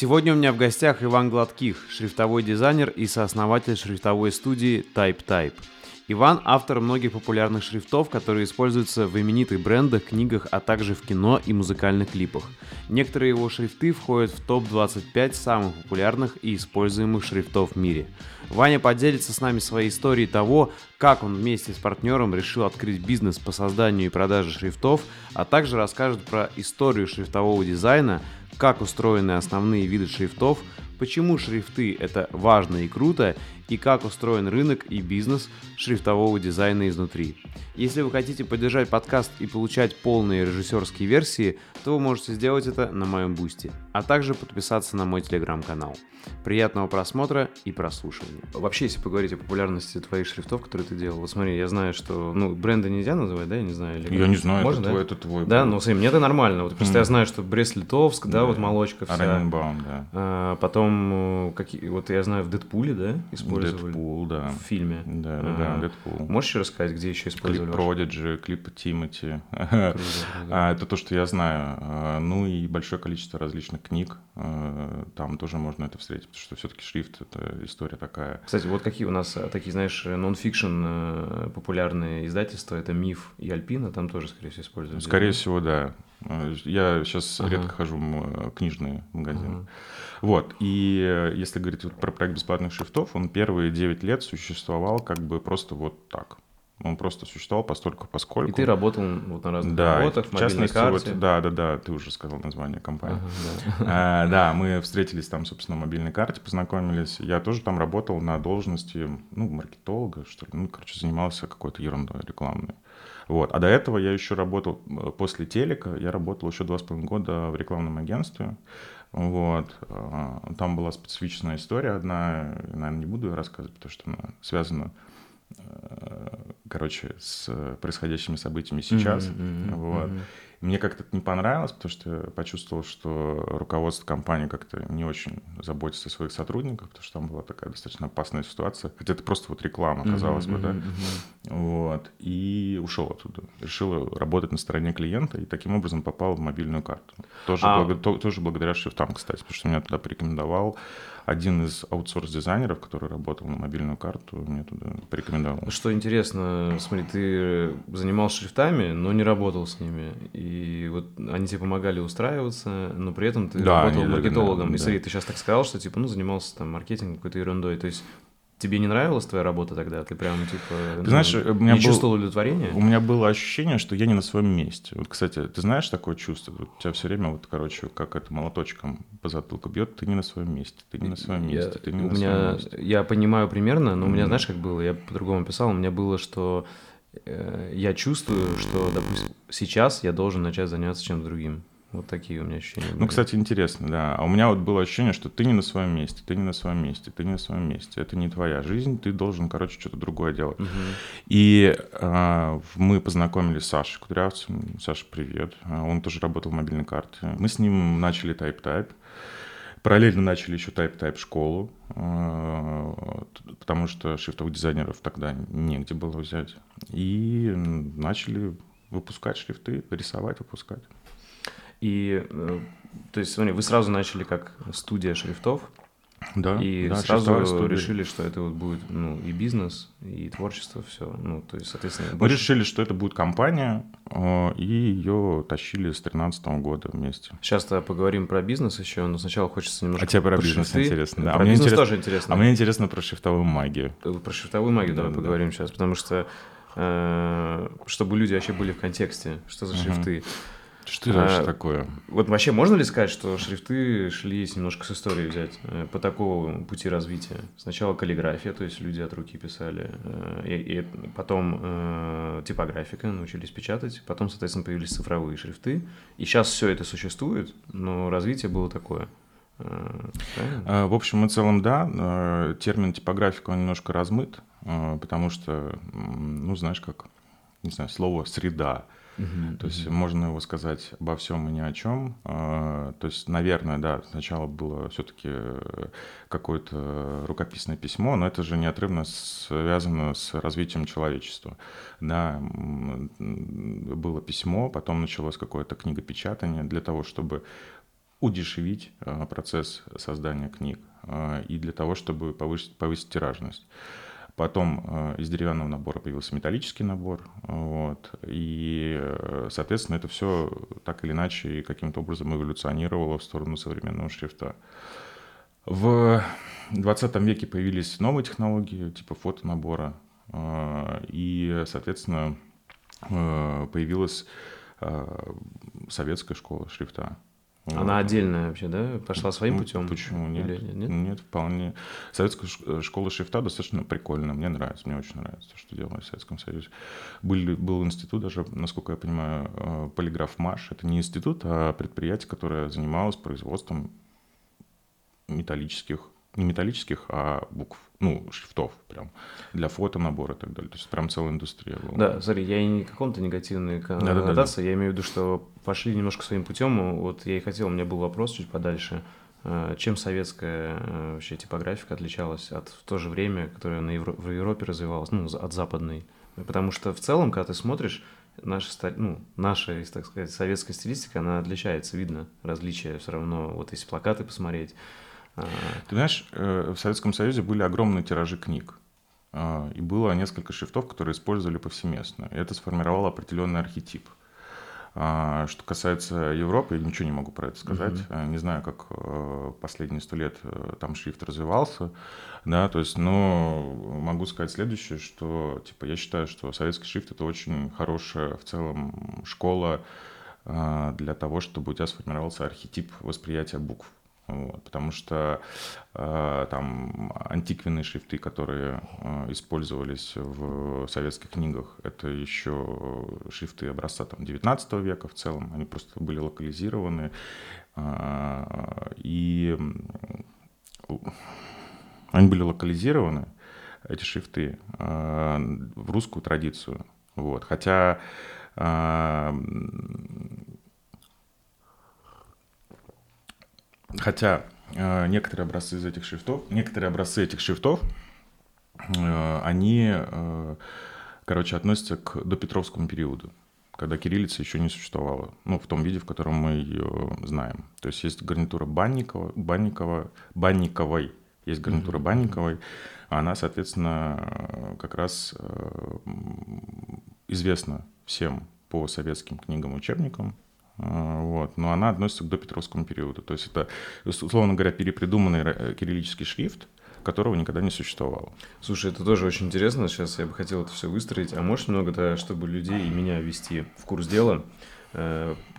Сегодня у меня в гостях Иван Гладких, шрифтовой дизайнер и сооснователь шрифтовой студии Type Type. Иван – автор многих популярных шрифтов, которые используются в именитых брендах, книгах, а также в кино и музыкальных клипах. Некоторые его шрифты входят в топ-25 самых популярных и используемых шрифтов в мире. Ваня поделится с нами своей историей того, как он вместе с партнером решил открыть бизнес по созданию и продаже шрифтов, а также расскажет про историю шрифтового дизайна, как устроены основные виды шрифтов, почему шрифты это важно и круто, и как устроен рынок и бизнес шрифтового дизайна изнутри. Если вы хотите поддержать подкаст и получать полные режиссерские версии, то вы можете сделать это на моем бусте, а также подписаться на мой телеграм-канал. Приятного просмотра и прослушивания. Вообще, если поговорить о популярности твоих шрифтов, которые ты делал, вот смотри, я знаю, что, ну, бренды нельзя называть, да, я не знаю. Или я не знаю, Можно, это, да? твой, это твой. Да, ну, смотри, мне это нормально. Вот просто Mm. я знаю, что Брест-Литовск, да, Да. вот молочка вся. Араненбаум, да. А, потом, э, какие, вот я знаю, в Дэдпуле, да, использовали? Дэдпул, да. В фильме. Да, да, да, А, Дэдпул. Можешь еще рассказать, где еще Клип использовали? ваш- Продиджи, клип Тимати. А, Это то, что я знаю. А, Ну и большое количество различных книг. Там тоже можно это встретить, потому что все-таки шрифт — это история такая. Кстати, вот какие у нас э, такие, знаешь, нон-фикшн э, популярные издательства, это Миф и Альпина, там тоже, скорее всего, используют. Скорее всего, да. А, Я сейчас Ага. редко хожу в книжные магазины. Ага. Вот, и э, если говорить вот про проект бесплатных шрифтов, он первые 9 лет существовал как бы просто вот так. Он просто существовал постольку поскольку. И ты работал вот на разных да, работах, в в частности, карте. вот, да, да, да, ты уже сказал название компании. Ага, да. А, Да, мы встретились там, собственно, на мобильной карте, познакомились. Я тоже там работал на должности, ну, маркетолога, что ли. Ну, короче, занимался какой-то ерундой рекламной. Вот. А до этого я еще работал, э, после телека, я работал еще два с половиной года в рекламном агентстве. Вот. А, Там была специфичная история одна, наверное, не буду ее рассказывать, потому что она связана, э, короче, с происходящими событиями сейчас. Мгм, Вот. мгм. Мне как-то это не понравилось, потому что я почувствовал, что руководство компании как-то не очень заботится о своих сотрудниках, потому что там была такая достаточно опасная ситуация. Хотя это просто вот реклама, казалось бы, да. Вот. И ушел оттуда. Решил работать на стороне клиента и таким образом попал в мобильную карту. Тоже, А- то- тоже благодаря шрифтам, кстати, потому что меня туда порекомендовал один из аутсорс-дизайнеров, который работал на мобильную карту, мне туда порекомендовал. Что интересно, смотри, ты занимался шрифтами, но не работал с ними. И вот они тебе помогали устраиваться, но при этом ты Да, работал маркетологом. да, и смотри, да. ты сейчас так сказал, что типа, ну, занимался там маркетингом, какой-то ерундой. То есть тебе не нравилась твоя работа тогда? Ты прям, типа, ну, знаешь, у меня не был- чувствовал удовлетворения? У меня было ощущение, что я не на своем месте. Вот, кстати, ты знаешь такое чувство? Вот у тебя все время, вот, короче, как это молоточком по затылку бьет, ты не на своем месте, ты не на своем Я- месте, ты не у на своем меня, месте. я понимаю примерно, но у меня, знаешь, как было, я по-другому писал, у меня было, что э, я чувствую, что, допустим, сейчас я должен начать заняться чем-то другим. Вот такие у меня ощущения. Ну, были. кстати, интересно, да. А у меня вот было ощущение, что ты не на своем месте, ты не на своем месте, ты не на своем месте. Это не твоя жизнь, ты должен, короче, что-то другое делать. Мгм. И а, мы познакомились с Сашей Кудрявцем. Саша, привет. А, Он тоже работал в мобильной карте. Мы с ним начали тайп-тайп. Параллельно начали еще тайп-тайп школу, а, потому что шрифтовых дизайнеров тогда негде было взять. И начали выпускать шрифты, рисовать, выпускать. И, э, то есть, смотри, вы сразу начали как студия шрифтов, Да, и да, сразу решили, что это вот будет, ну, и бизнес, и творчество, все. Ну, то есть, соответственно, Мы больше- решили, что это будет компания, э, и ее тащили с 2013 года вместе. Сейчас-то поговорим про бизнес еще, но сначала хочется немножко А тебе про про бизнес шрифты. интересно, да? А Про мне бизнес интерес- тоже интересно. А мне интересно про шрифтовую магию. Э, Про шрифтовую магию давай Да, да, поговорим сейчас, потому что чтобы люди вообще были в контексте, что за Мгм. шрифты. Что это А, вообще такое? Вот вообще можно ли сказать, что шрифты шли, если немножко с историей взять, э, по такому пути развития? Сначала каллиграфия, то есть люди от руки писали, э, и, и потом э, типографика, научились печатать, потом, соответственно, появились цифровые шрифты, и сейчас все это существует, но развитие было такое. Правильно? А, В общем и целом, да, термин типографика, он немножко размыт, потому что, ну, знаешь, как, не знаю, слово «среда», То есть мгм. можно его сказать обо всем и ни о чем. А, То есть, наверное, да, сначала было все-таки какое-то рукописное письмо, но это же неотрывно связано с развитием человечества. Да, было письмо, потом началось какое-то книгопечатание для того, чтобы удешевить э, процесс создания книг э, и для того, чтобы повысить, повысить тиражность. Потом э, из деревянного набора появился металлический набор, вот, и, соответственно, это все так или иначе каким-то образом эволюционировало в сторону современного шрифта. В 20 веке появились новые технологии, типа фотонабора, и, соответственно, появилась советская школа шрифта. Она отдельная вообще, да? Пошла своим путем? Почему нет? Или, нет? Нет, вполне. Советская э, школа шрифта достаточно прикольная. Мне нравится, мне очень нравится, что делали в Советском Союзе. Был, был институт даже, насколько я понимаю, э, полиграф МАШ. Это не институт, а предприятие, которое занималось производством металлических не металлических, а букв, ну, шрифтов прям, для фотонабора и так далее. То есть прям целая индустрия была. Да, смотри, я и не каком-то негативной коннотации, да, да, да. я имею в виду, что пошли немножко своим путем, вот я и хотел, у меня был вопрос чуть подальше, э, чем советская э, вообще типографика отличалась от в то же время, которая на Евро... в Европе развивалась, ну, от западной? Потому что в целом, когда ты смотришь, наша, ну, наша, так сказать, советская стилистика, она отличается, видно различия все равно, вот если плакаты посмотреть, ты знаешь, э, в Советском Союзе были огромные тиражи книг. А, и было несколько шрифтов, которые использовали повсеместно. И это сформировало определенный архетип. А, что касается Европы, я ничего не могу про это сказать. Uh-huh. Не знаю, как э, последние сто лет там шрифт развивался. Да, то есть, но могу сказать следующее, что типа, я считаю, что советский шрифт это очень хорошая в целом школа для того, чтобы у тебя сформировался архетип восприятия букв. Вот, потому что э, там антиквенные шрифты, которые э, использовались в советских книгах, это еще шрифты образца там, 19 века в целом, они просто были локализированы. Э, и они были локализированы, эти шрифты, э, в русскую традицию. Вот. Хотя э, Хотя э, некоторые образцы из этих шрифтов, некоторые образцы этих шрифтов, э, они, э, короче, относятся к допетровскому периоду, когда кириллица еще не существовала, ну, в том виде, в котором мы ее знаем. То есть есть гарнитура Банникова, Банникова, Банниковой, есть гарнитура mm-hmm. Банниковой, а она, соответственно, как раз известна всем по советским книгам, учебникам, вот. Но она относится к допетровскому периоду. То есть это, условно говоря, перепридуманный э, кириллический шрифт, которого никогда не существовало. Слушай, это тоже очень интересно. Сейчас я бы хотел это все выстроить. А можешь немного, чтобы людей и меня ввести в курс дела?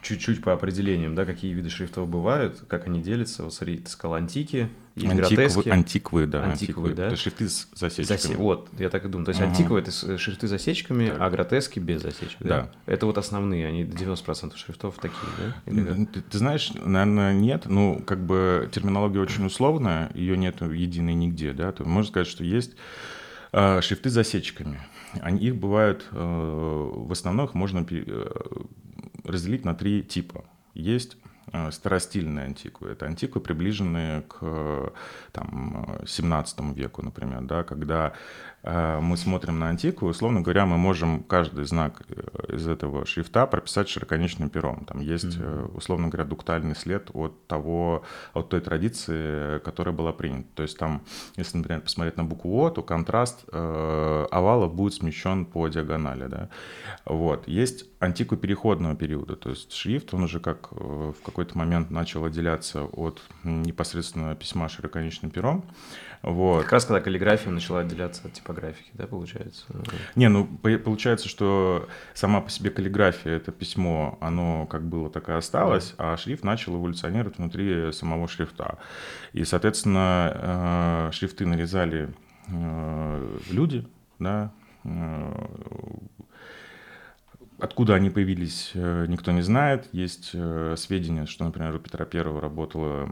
Э, чуть-чуть по определениям, да, какие виды шрифтов бывают, как они делятся. Вот смотри, ты сказал антики, антиквы, антиквы, да. Антиквы, да. Это шрифты с засечками. Засе... Вот, я так и думаю. То есть ага. антиквы – это шрифты с засечками, так. а гротески без засечек, да? да? Это вот основные, они 90% шрифтов такие, да? Или ты, ты знаешь, наверное, нет. Ну, как бы терминология очень условная, ее нет единой нигде, да. То можно сказать, что есть э, шрифты с засечками. Они, их бывают, э, в основном их можно э, разделить на три типа. Есть э, старостильные антиквы. Это антиквы, приближенные к там, 17 веку, например, да, когда Э, мы смотрим на антику, условно говоря, мы можем каждый знак э, из этого шрифта прописать широконечным пером. Там есть, mm-hmm. условно говоря, дуктальный след от того, от той традиции, которая была принята. То есть там, если, например, посмотреть на букву О, то контраст э, овала будет смещен по диагонали. Да? Вот. Есть антику переходного периода, то есть шрифт, он уже как в какой-то момент начал отделяться от непосредственно письма широконечным пером. Вот. Как раз когда каллиграфия начала отделяться от типографики, да, получается? Не, ну, получается, что сама по себе каллиграфия, это письмо, оно как было, так и осталось, да. а шрифт начал эволюционировать внутри самого шрифта. И, соответственно, э, шрифты нарезали э, люди, да, э, Откуда они появились, э, никто не знает. Есть э, сведения, что, например, у Петра Первого работали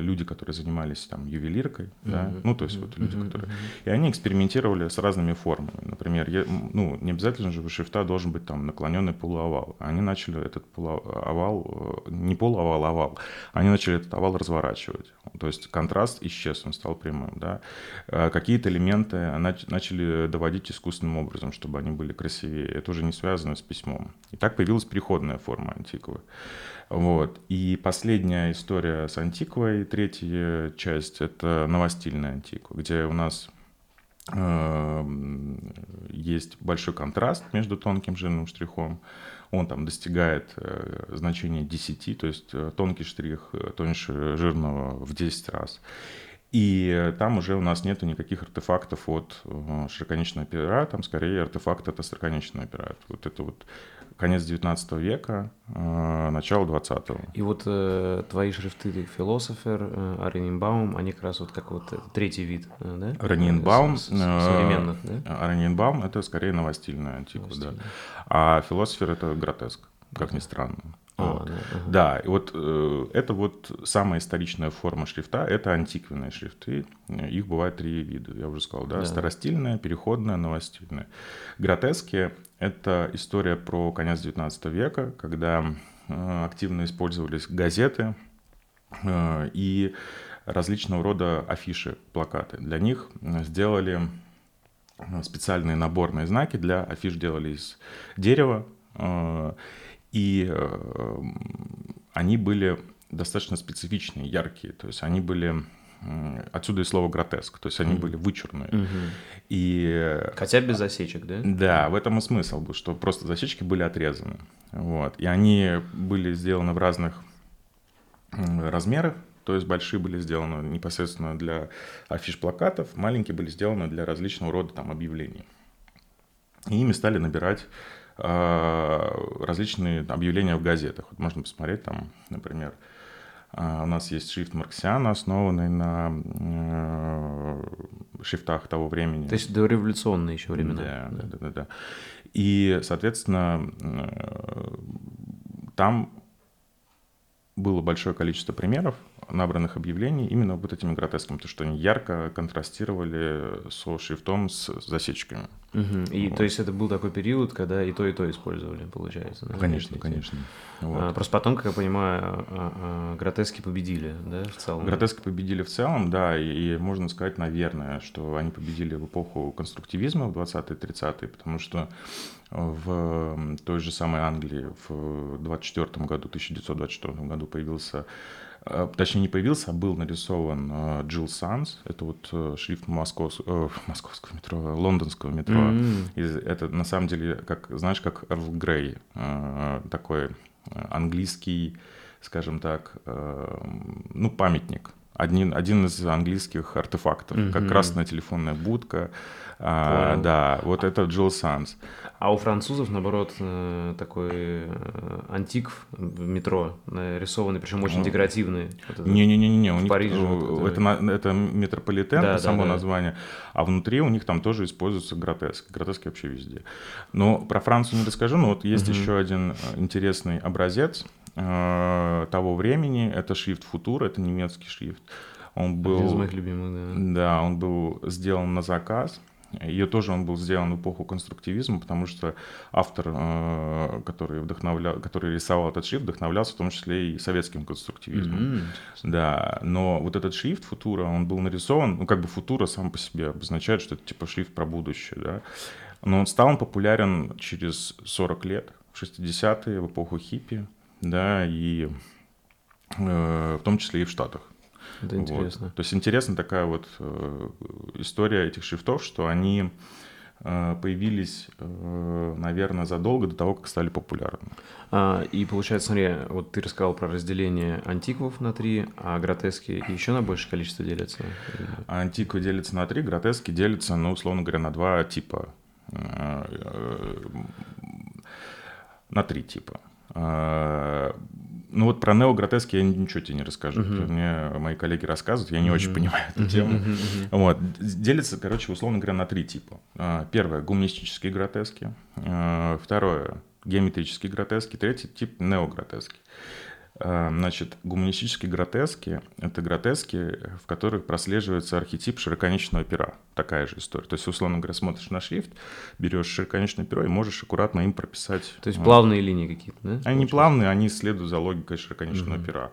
люди, которые занимались там ювелиркой, mm-hmm. да? ну, то есть вот люди, mm-hmm. которые... И они экспериментировали с разными формами. Например, я, ну, не обязательно же у шрифта должен быть там наклоненный полуовал. Они начали этот полуовал, э, не полуовал, а овал, они начали этот овал разворачивать. То есть контраст исчез, он стал прямым, да. Какие-то элементы начали доводить искусственным образом, чтобы они были красивее. Это уже не связано с письмом VIII. И так появилась переходная форма антиквы. Вот. И последняя история с антиквой, третья часть, это новостильная антиква, где у нас э, есть большой контраст между тонким жирным штрихом. Он там достигает э, значения 10, то есть э, тонкий штрих э, тоньше жирного в 10 раз. И там уже у нас нету никаких артефактов от э, широконечного пера, там скорее артефакт от остроконечного пера. Вот это вот конец 19 века, э, начало 20-го. И вот э, твои шрифты «Философер», э, они как раз вот как вот третий вид, э, да? «Аранинбаум», современных, да? «Аранинбаум» — это скорее новостильная антика, да. А «Философер» — это гротеск, как ни странно. А, вот. да, ага. да, и вот э, это вот самая историчная форма шрифта, это антиквенные шрифты. Их бывает три вида, я уже сказал, да, да. старостильная, переходная, новостильная. Гротески — это история про конец 19 века, когда э, активно использовались газеты э, и различного рода афиши, плакаты. Для них сделали специальные наборные знаки для афиш делали из дерева, и э, они были достаточно специфичные, яркие, то есть они были Отсюда и слово гротеск, то есть они mm-hmm. были вычурные. Mm-hmm. И... Хотя без засечек, да? Да, в этом и смысл был, что просто засечки были отрезаны. Вот. И они были сделаны в разных размерах, то есть большие были сделаны непосредственно для афиш-плакатов, маленькие были сделаны для различного рода там объявлений. И ими стали набирать различные объявления в газетах. Вот можно посмотреть там, например, а, у нас есть шрифт Марксиана, основанный на э, шрифтах того времени. То есть дореволюционные еще времена. Да, да, да, да. да. И, соответственно, э, там было большое количество примеров набранных объявлений именно вот этими гротесками, то что они ярко контрастировали со шрифтом с засечками. Угу. И вот. то есть это был такой период, когда и то, и то использовали, получается. Да? Конечно, эти, конечно. Вот. А, просто потом, как я понимаю, а, а, гротески победили, да, в целом? Гротески победили в целом, да, и, и можно сказать, наверное, что они победили в эпоху конструктивизма в 20-30-е, потому что в той же самой Англии в 24 году, 1924 году появился точнее не появился, а был нарисован э, Джилл Санс, это вот э, шрифт Москов, московского метро, лондонского метро. Mm-hmm. это на самом деле, как знаешь, как Эрл Грей, такой английский, скажем так, ну памятник один, один из английских артефактов, mm-hmm. как красная телефонная будка. А, да, вот это Джилл Санс. А у французов, наоборот, э, такой э, антик в метро нарисованный, причем очень декоративный. Не-не-не, у них Париже, вот это, это, это метрополитен, да, само да, название, а внутри у них там тоже используется гротеск. Гротески вообще везде. Но про Францию не расскажу, но вот есть угу. еще один э, интересный образец э, того времени. Это шрифт Футур, это немецкий шрифт. Он был, Один из моих любимых, да. Да, он был сделан на заказ. Ее тоже он был сделан в эпоху конструктивизма, потому что автор, э, который, вдохновлял, который рисовал этот шрифт, вдохновлялся в том числе и советским конструктивизмом. Mm-hmm. Да, но вот этот шрифт Футура, он был нарисован, ну как бы Футура сам по себе обозначает, что это типа шрифт про будущее, да. Но он стал он популярен через 40 лет, в 60-е, в эпоху хиппи, да, и э, в том числе и в Штатах. Это интересно. Вот. То есть интересна такая вот э, история этих шрифтов, что они э, появились, э, наверное, задолго до того, как стали популярны. А, и получается, смотри, вот ты рассказал про разделение антиквов на три, а гротески еще на большее количество делятся? Антиквы делятся на три, гротески делятся, ну, условно говоря, на два типа. На три типа. Ну вот про неогротески я ничего тебе не расскажу. Uh-huh. Мне мои коллеги рассказывают, я не uh-huh. очень понимаю эту uh-huh. тему. Uh-huh. Вот. Делится, короче, условно говоря, на три типа. А, первое – гуманистические гротески. А, второе – геометрические гротески. Третий тип – неогротески. Э, значит, гуманистические гротески — это гротески, в которых прослеживается архетип широконечного пера. Такая же история. То есть, условно говоря, смотришь на шрифт, берешь широконечное перо и можешь аккуратно им прописать. То есть плавные линии какие-то, да? Они плавные, они следуют за логикой широконечного угу. пера.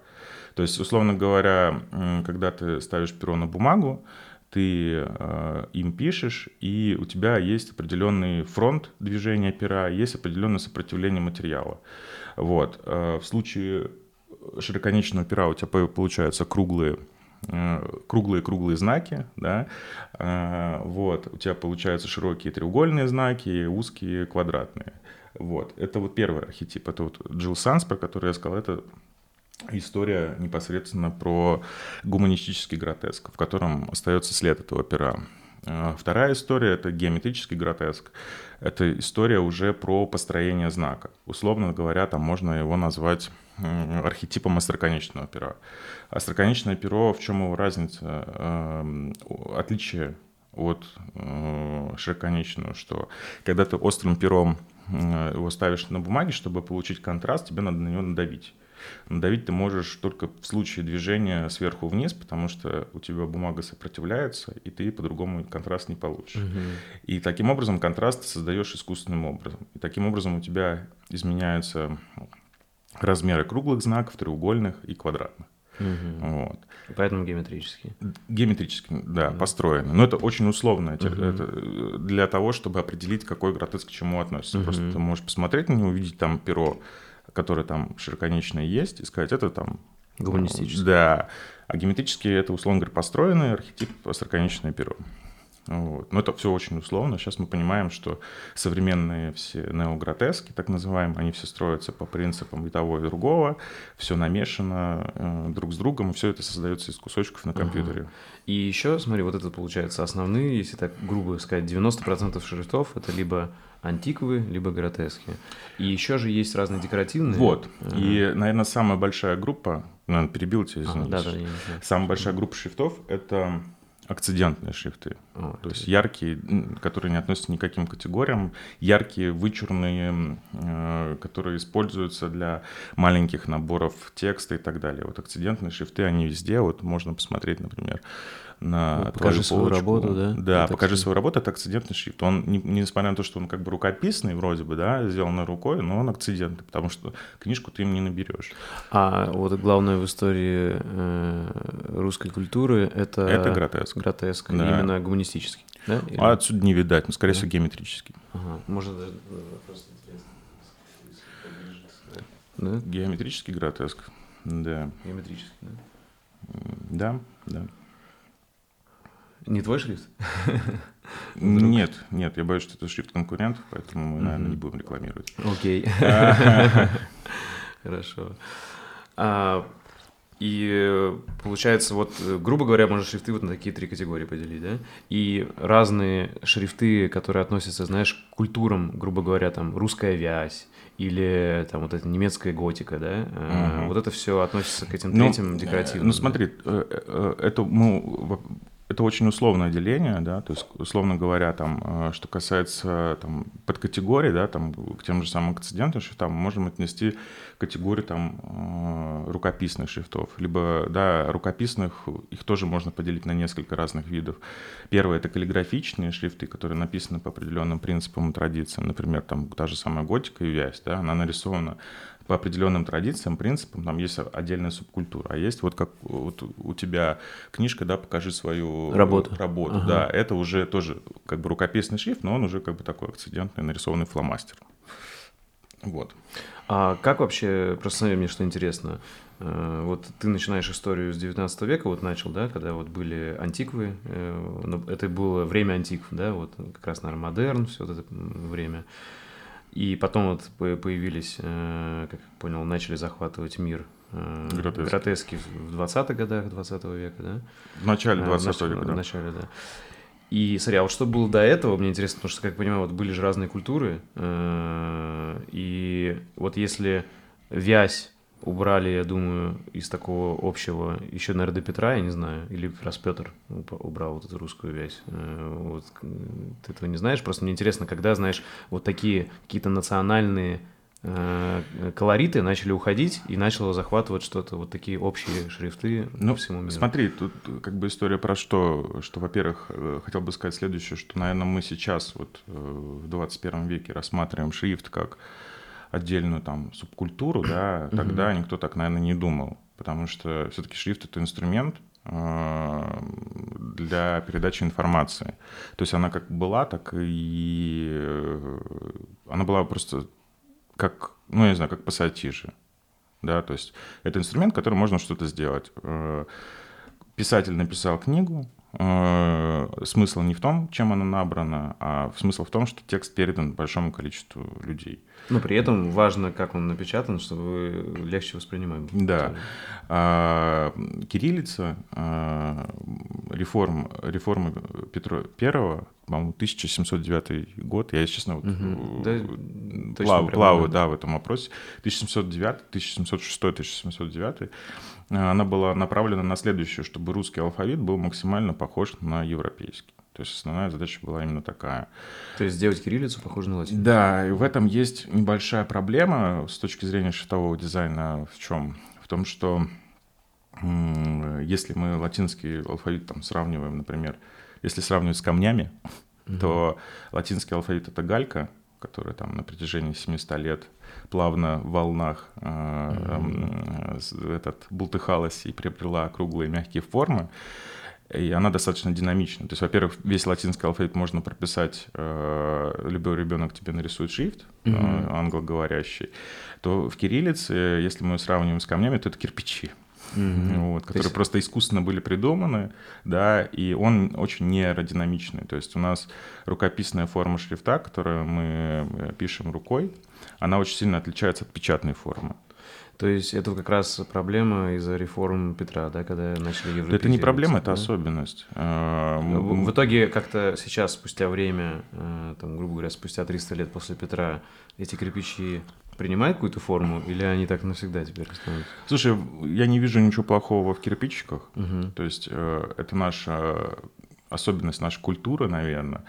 То есть, условно говоря, когда ты ставишь перо на бумагу, ты э, им пишешь, и у тебя есть определенный фронт движения пера, есть определенное сопротивление материала. Вот. Э, в случае широконечного пера у тебя получаются круглые круглые-круглые знаки, да, вот, у тебя получаются широкие треугольные знаки, узкие квадратные. Вот, это вот первый архетип, это вот Джилл Санс, про который я сказал, это история непосредственно про гуманистический гротеск, в котором остается след этого пера. Вторая история — это геометрический гротеск. Это история уже про построение знака. Условно говоря, там можно его назвать архетипом остроконечного пера. Остроконечное перо, в чем его разница? Эм, отличие от э, широконечного, что когда ты острым пером э, его ставишь на бумаге, чтобы получить контраст, тебе надо на него надавить. Надавить ты можешь только в случае движения сверху вниз, потому что у тебя бумага сопротивляется, и ты по-другому контраст не получишь. Угу. И таким образом контраст ты создаешь искусственным образом. И таким образом у тебя изменяются размеры круглых знаков, треугольных и квадратных. Угу. Вот. Поэтому геометрические. Геометрически, да, угу. построены. Но это очень условно угу. это э, для того, чтобы определить, какой гротеск к чему относится. Угу. Просто ты можешь посмотреть на него, увидеть там перо, которое там широконечное есть, и сказать, это там... Гуманистическое. Да. А геометрические это, условно говоря, построенный архетип широконечное перо. Вот. Но это все очень условно. Сейчас мы понимаем, что современные все неогротески, так называемые, они все строятся по принципам и того, и другого. Все намешано э, друг с другом, и все это создается из кусочков на компьютере. Ага. И еще, смотри, вот это получается основные, если так грубо сказать, 90% шрифтов это либо антиквы, либо гротески. И еще же есть разные декоративные. Вот. Ага. И, наверное, самая большая группа, наверное, перебил тебя, извините. А, да, да, Самая большая группа шрифтов — это акцидентные шрифты. О, то есть яркие, которые не относятся ни к каким категориям, яркие, вычурные, э, которые используются для маленьких наборов текста и так далее. Вот акцидентные шрифты, они везде. Вот можно посмотреть, например, на ну, покажи свою работу, да? Да, это покажи свою работу, это акцидентный шрифт. Он, не, несмотря на то, что он как бы рукописный вроде бы, да, сделанный рукой, но он акцидентный, потому что книжку ты им не наберешь. А вот главное в истории э, русской культуры это... Это гротеск. Гротеск, да. именно гуманистический, да? Или... А отсюда не видать, но, скорее да? всего, геометрический. Ага, может даже вопрос Да? Геометрический гротеск, да. Геометрический, да? Да, да. Не твой шрифт? Нет, нет, я боюсь, что это шрифт конкурентов, поэтому мы, наверное, не будем рекламировать. Окей. Хорошо. А, и получается, вот, грубо говоря, можно шрифты вот на такие три категории поделить, да? И разные шрифты, которые относятся, знаешь, к культурам, грубо говоря, там, русская вязь, или там вот эта немецкая готика, да, угу. вот это все относится к этим ну, третьим декоративным. Ну, смотри, э, э, это, ну, это очень условное деление, да, то есть, условно говоря, там, э, что касается там, подкатегорий, да, там, к тем же самым акцидентам шрифтам, мы можем отнести категорию там, э, рукописных шрифтов, либо, да, рукописных, их тоже можно поделить на несколько разных видов. Первое — это каллиграфичные шрифты, которые написаны по определенным принципам и традициям, например, там, та же самая готика и вязь, да, она нарисована по определенным традициям, принципам, там есть отдельная субкультура, а есть вот как вот у тебя книжка, да, покажи свою работу, работу ага. да, это уже тоже как бы рукописный шрифт, но он уже как бы такой акцидентный, нарисованный фломастер. Вот. А как вообще, просто мне что интересно, э, вот ты начинаешь историю с 19 века, вот начал, да, когда вот были антиквы, э, это было время антикв, да, вот как раз, наверное, модерн, все вот это время. И потом вот появились, э, как я понял, начали захватывать мир э, гротески, гротески в 20-х годах 20 века, да? В начале 20 века, да. В начале, да. И, смотри, а вот что было до этого, мне интересно, потому что, как я понимаю, вот были же разные культуры, э, и вот если вязь убрали, я думаю, из такого общего, еще, наверное, до Петра, я не знаю, или как раз Петр убрал вот эту русскую вязь. Э, вот, ты этого не знаешь, просто мне интересно, когда, знаешь, вот такие какие-то национальные э, колориты начали уходить и начало захватывать что-то, вот такие общие шрифты ну, по всему миру. Смотри, тут как бы история про что, что, во-первых, э, хотел бы сказать следующее, что, наверное, мы сейчас вот в 21 веке рассматриваем шрифт как отдельную там субкультуру, да, тогда никто так, наверное, не думал, потому что все-таки шрифт это инструмент, э, для передачи информации. То есть она как была, так и э, она была просто как, ну, я не знаю, как пассатижи. Да, то есть это инструмент, который можно что-то сделать. Э, писатель написал книгу, смысл не в том, чем она набрана, а смысл в том, что текст передан большому количеству людей. Но при этом важно, как он напечатан, чтобы легче воспринимаем. Да. А, кириллица, а, реформ, реформы Петра Первого, по-моему, 1709 год, я, честно, вот, угу. да, плав, плаваю да, в этом вопросе, 1709, 1706, 1709 она была направлена на следующее, чтобы русский алфавит был максимально похож на европейский. То есть основная задача была именно такая. То есть сделать кириллицу похожей на латиницу. Да, и в этом есть небольшая проблема с точки зрения шрифтового дизайна. В чем? В том, что если мы латинский алфавит там сравниваем, например, если сравнивать с камнями, угу. то латинский алфавит это галька, которая там на протяжении 700 лет плавно в волнах э, mm-hmm. этот, бултыхалась и приобрела круглые мягкие формы. И она достаточно динамична. То есть, во-первых, весь латинский алфавит можно прописать, э, любой ребенок тебе нарисует шрифт, mm-hmm. э, англоговорящий, то в кириллице, если мы сравниваем с камнями, то это кирпичи mm-hmm. вот, которые есть... просто искусственно были придуманы, да, и он очень нейродинамичный. То есть у нас рукописная форма шрифта, которую мы э, пишем рукой, она очень сильно отличается от печатной формы. То есть это как раз проблема из-за реформ Петра, да, когда начали европеизироваться? Это не проблема, это да? особенность. Э, в, в итоге как-то сейчас, спустя время, э, там, грубо говоря, спустя 300 лет после Петра, эти кирпичи принимают какую-то форму, или они так навсегда теперь становятся? Слушай, я не вижу ничего плохого в кирпичиках. Угу. То есть э, это наша особенность нашей культуры, наверное.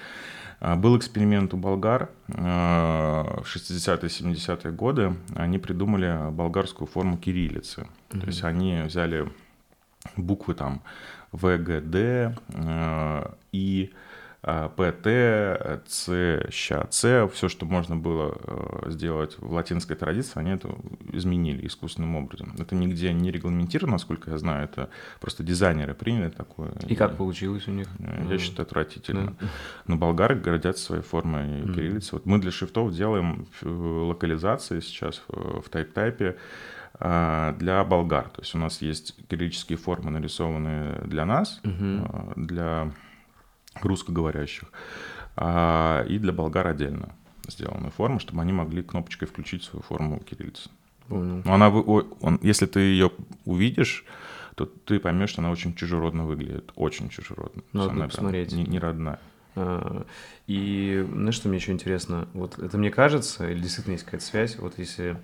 Э, был эксперимент у болгар э, в 60-е, 70-е годы. Они придумали болгарскую форму кириллицы. Угу. То есть они взяли буквы там В, Г, Д, И, а, ПТ, С, ща, С, все, что можно было э, сделать в латинской традиции, они это изменили искусственным образом. Это нигде не регламентировано, насколько я знаю, это просто дизайнеры приняли такое. И как получилось у них? Я ну, считаю, отвратительно. Да. Но болгары гордятся своей формой mm. кириллицы. Вот мы для шрифтов делаем локализации сейчас в тайп-тайпе а, для болгар. То есть у нас есть кириллические формы, нарисованные для нас, угу. для русскоговорящих, а, и для болгар отдельно сделаны формы, чтобы они могли кнопочкой включить свою форму кириллицы. Понял. Но она, он, если ты ее увидишь, то ты поймешь, что она очень чужеродно выглядит, очень чужеродно. Надо она посмотреть. Не, не родная. А, и знаешь, что мне еще интересно? Вот это мне кажется, или действительно есть какая-то связь, вот если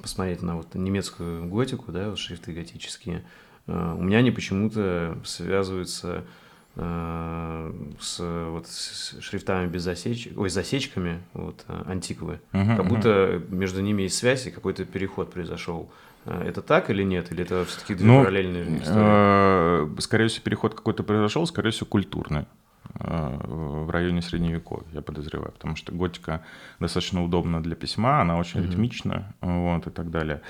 посмотреть на вот немецкую готику, да, вот шрифты готические, а, у меня они почему-то связываются с, вот, с шрифтами без засечек, ой, засечками, вот, э, антиквы. Uh-huh, как будто uh-huh. между ними есть связь, и какой-то переход произошел. Э, это так или нет? Или это все-таки две ну, параллельные истории? Скорее всего, переход какой-то произошел, скорее всего, культурный в районе средневековья, я подозреваю, потому что готика достаточно удобна для письма, она очень mm-hmm. ритмична, вот, и так далее.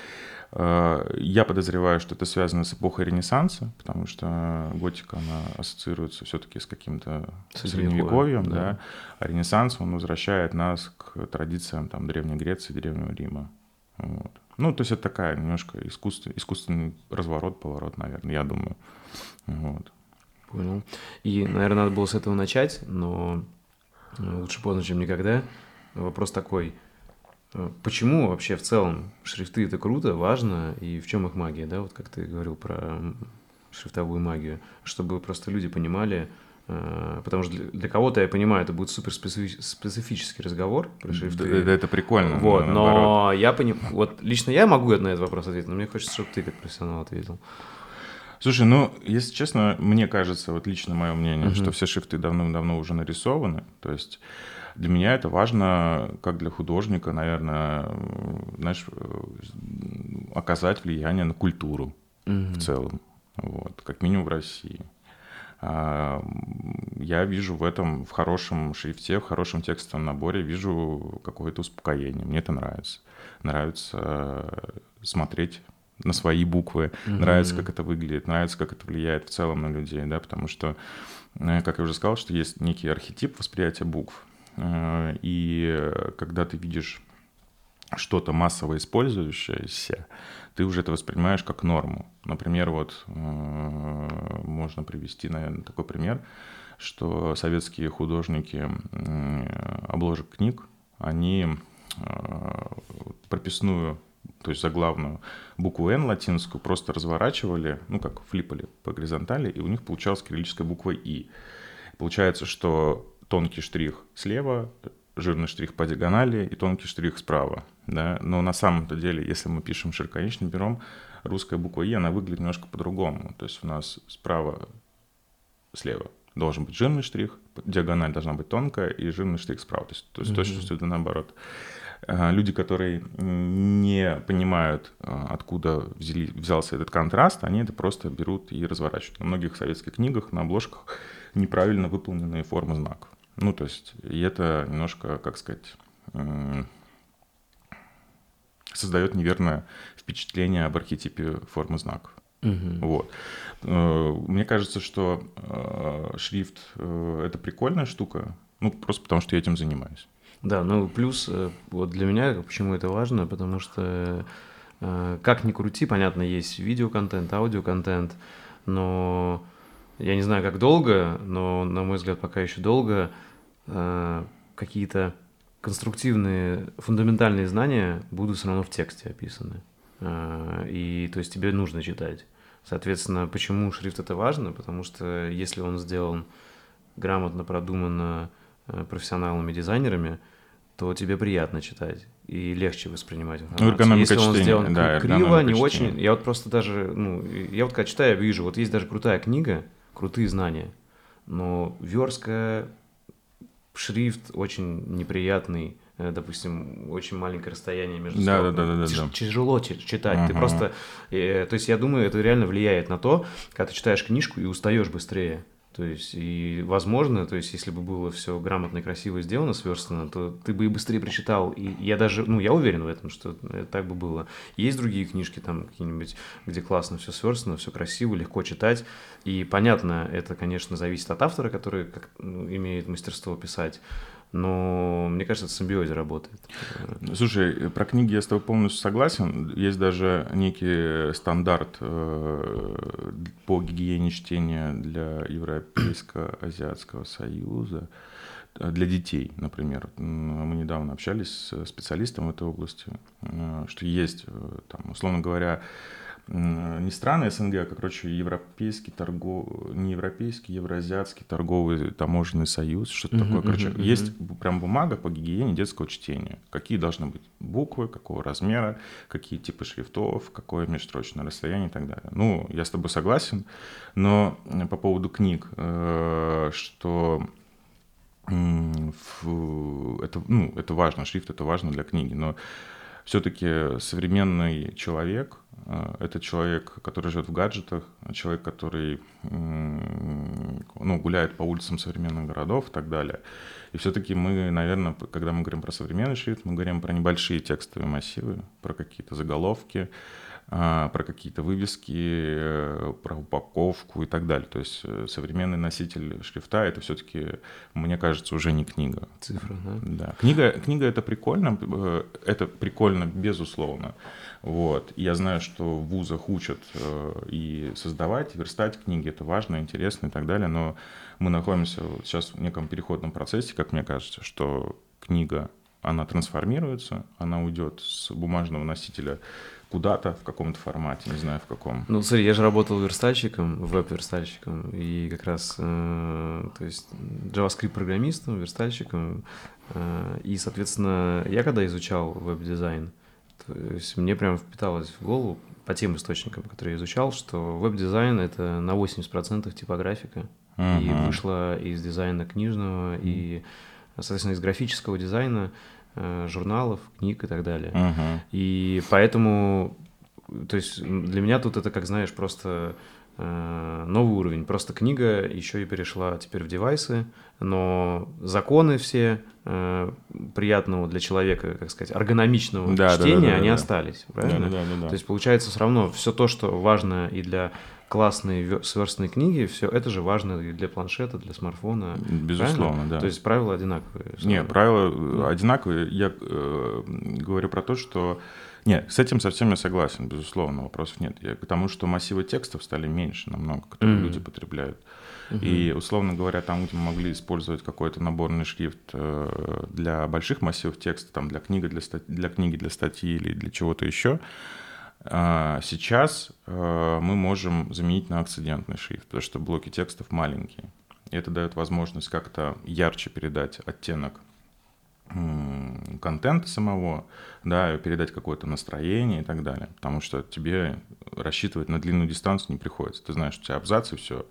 Э, я подозреваю, что это связано с эпохой Ренессанса, потому что готика, она ассоциируется все-таки с каким-то средневековьем, да. да, а Ренессанс, он возвращает нас к традициям там, Древней Греции, Древнего Рима. Вот. Ну, то есть это такая немножко искусственный, искусственный разворот, поворот, наверное, я думаю. Вот. Понял. И, наверное, надо было с этого начать, но э, лучше поздно, чем никогда. Вопрос такой – Почему вообще в целом шрифты это круто, важно, и в чем их магия, да, вот как ты говорил про шрифтовую магию, чтобы просто люди понимали, э, потому что для, кого-то, я понимаю, это будет супер специфический разговор про шрифты. Да, это прикольно. Вот, но я понимаю, вот лично я могу на этот вопрос ответить, но мне хочется, чтобы ты как профессионал ответил. Слушай, ну, если честно, мне кажется, вот лично мое мнение, uh-huh. что все шрифты давно-давно уже нарисованы, то есть для меня это важно, как для художника, наверное, знаешь, оказать влияние на культуру mm-hmm. в целом, вот, как минимум в России. А, я вижу в этом, в хорошем шрифте, в хорошем текстовом наборе, вижу какое-то успокоение. Мне это нравится. Нравится смотреть на свои буквы, mm-hmm. нравится, как это выглядит, нравится, как это влияет в целом на людей, да, потому что, э, как я уже сказал, что есть некий архетип восприятия букв, э, и когда ты видишь что-то массово использующееся, ты уже это воспринимаешь как норму. Например, вот э, можно привести, наверное, такой пример, что советские художники обложек книг, они прописную то есть заглавную букву «Н» латинскую просто разворачивали, ну как флипали по горизонтали, и у них получалась кириллическая буква «И». Получается, что тонкий штрих слева, жирный штрих по диагонали и тонкий штрих справа. Да? Но на самом-то деле, если мы пишем широконечным пером, русская буква «И», она выглядит немножко по-другому. То есть у нас справа, слева должен быть жирный штрих, диагональ должна быть тонкая, и жирный штрих справа. То есть, то есть mm-hmm. точно наоборот. Э, люди, которые не понимают, э, откуда взяли, взялся этот контраст, они это просто берут и разворачивают. На многих советских книгах на обложках неправильно выполненные формы знаков. Ну, то есть, и это немножко, как сказать, создает неверное впечатление об архетипе формы знаков. Угу. Вот. Э, мне кажется, что шрифт — это прикольная штука, ну, просто потому что я этим занимаюсь. Да, ну плюс э, вот для меня почему это важно, потому что э, как ни крути, понятно, есть видеоконтент, аудиоконтент, но я не знаю, как долго, но, на мой взгляд, пока еще долго э, какие-то конструктивные, фундаментальные знания будут все равно в тексте описаны. И то есть тебе нужно читать. Соответственно, почему шрифт это важно? Потому что если он сделан грамотно, продуманно профессионалами, дизайнерами – то тебе приятно читать и легче воспринимать информацию. Ну, эргономика Если он чтения, сделан да, криво, не очень... Я вот просто даже, ну, я вот когда читаю, вижу, вот есть даже крутая книга, крутые знания, но верстка, шрифт очень неприятный, э, допустим, очень маленькое расстояние между да, строками. Да, да, да, да, да. Тяжело читать. Ага. Ты просто... Э, то есть я думаю, это реально влияет на то, когда ты читаешь книжку и устаешь быстрее. То есть, и возможно, то есть, если бы было все грамотно и красиво сделано, сверстано, то ты бы и быстрее прочитал. И я даже, ну, я уверен в этом, что так бы было. Есть другие книжки там какие-нибудь, где классно все сверстано, все красиво, легко читать. И понятно, это, конечно, зависит от автора, который как, ну, имеет мастерство писать но мне кажется, это симбиозе работает. Слушай, про книги я с тобой полностью согласен. Есть даже некий стандарт э, по гигиене чтения для Европейско-Азиатского Союза э, для детей, например. Мы недавно общались с специалистом в этой области, э, что есть, там, условно говоря, не страны СНГ, а, короче, европейский торгов... не европейский, евроазиатский торговый таможенный союз, что-то такое. Короче, есть прям бумага по гигиене детского чтения. Какие должны быть буквы, какого размера, какие типы шрифтов, какое межстрочное расстояние и так далее. Ну, я с тобой согласен, но по поводу книг, э, что это, ну, это важно, шрифт это важно для книги, но все-таки современный человек э, – это человек, который живет в гаджетах, человек, который ну, гуляет по улицам современных городов и так далее. И все-таки мы, наверное, когда мы говорим про современный шрифт, мы говорим про небольшие текстовые массивы, про какие-то заголовки, про какие-то вывески, э, про упаковку и так далее. То есть э, современный носитель шрифта это все-таки, мне кажется, уже не книга. Цифра, да? Да. Книга, книга это прикольно, э, это прикольно, безусловно. Вот. Я знаю, что в вузах учат и создавать, и верстать книги, это важно, интересно и так далее, но мы находимся сейчас в неком переходном процессе, как мне кажется, что книга, она трансформируется, она уйдет с бумажного носителя куда-то в каком-то формате, не знаю в каком. Ну, смотри, я же работал верстальщиком, веб-верстальщиком, и как раз, э, то есть, JavaScript-программистом, верстальщиком, э, и, соответственно, я когда изучал веб-дизайн, то есть мне прям впиталось в голову по тем источникам, которые я изучал, что веб-дизайн — это на 80% типографика, uh-huh. и вышло из дизайна книжного, uh-huh. и, соответственно, из графического дизайна — журналов, книг и так далее. Uh-huh. И поэтому, то есть для меня тут это, как знаешь, просто э, новый уровень. Просто книга еще и перешла теперь в девайсы, но законы все э, приятного для человека, как сказать, эргономичного Да, да, чтения, да, да, они да. остались, правильно? Да, да, да, да. То есть получается все равно все то, что важно и для классной ве- сверстной книги, все это же важно и для планшета, для смартфона. Безусловно, правильно? да. То есть правила одинаковые. Не, правила э, одинаковые. Я э, говорю про то, что... Нет, с этим совсем я согласен, безусловно, вопросов нет. Я к тому, что массивы текстов стали меньше намного, которые Мгм. люди потребляют. И, условно говоря, там, где мы могли использовать какой-то наборный шрифт э, для больших массивов текста, там, для, книги, для, стать- для книги, для статьи или для чего-то еще, сейчас э, мы можем заменить на акцидентный шрифт, потому что блоки текстов маленькие. И это дает возможность как-то ярче передать оттенок контента самого, да, передать какое-то настроение и так далее. Потому что тебе рассчитывать на длинную дистанцию не приходится. Ты знаешь, у тебя абзац и все.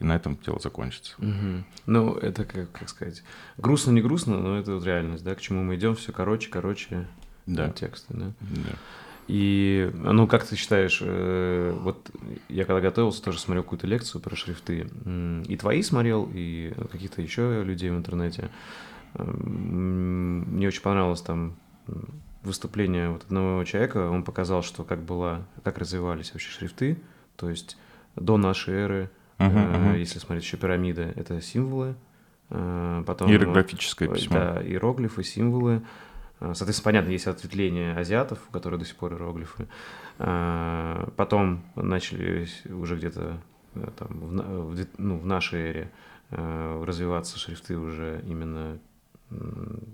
И на этом дело закончится. Мгм. Ну, это как, как сказать, грустно не грустно, но это вот реальность, да, к чему мы идем, все короче, короче Да. тексты, да. Да. И, ну, как ты считаешь, э, вот я когда готовился, тоже смотрел какую-то лекцию про шрифты, и твои смотрел, и каких-то еще людей в интернете. Мне очень понравилось там выступление вот одного человека, он показал, что как была, как развивались вообще шрифты, то есть до нашей эры, э, мгм. если смотреть еще пирамиды, это символы, э, потом... Иероглифическое Ой, письмо. Да, иероглифы, символы. А, Соответственно, понятно, есть ответвление азиатов, у которых до сих пор иероглифы. А, Потом начали уже где-то э, там, в, ну, в нашей эре э, развиваться шрифты уже именно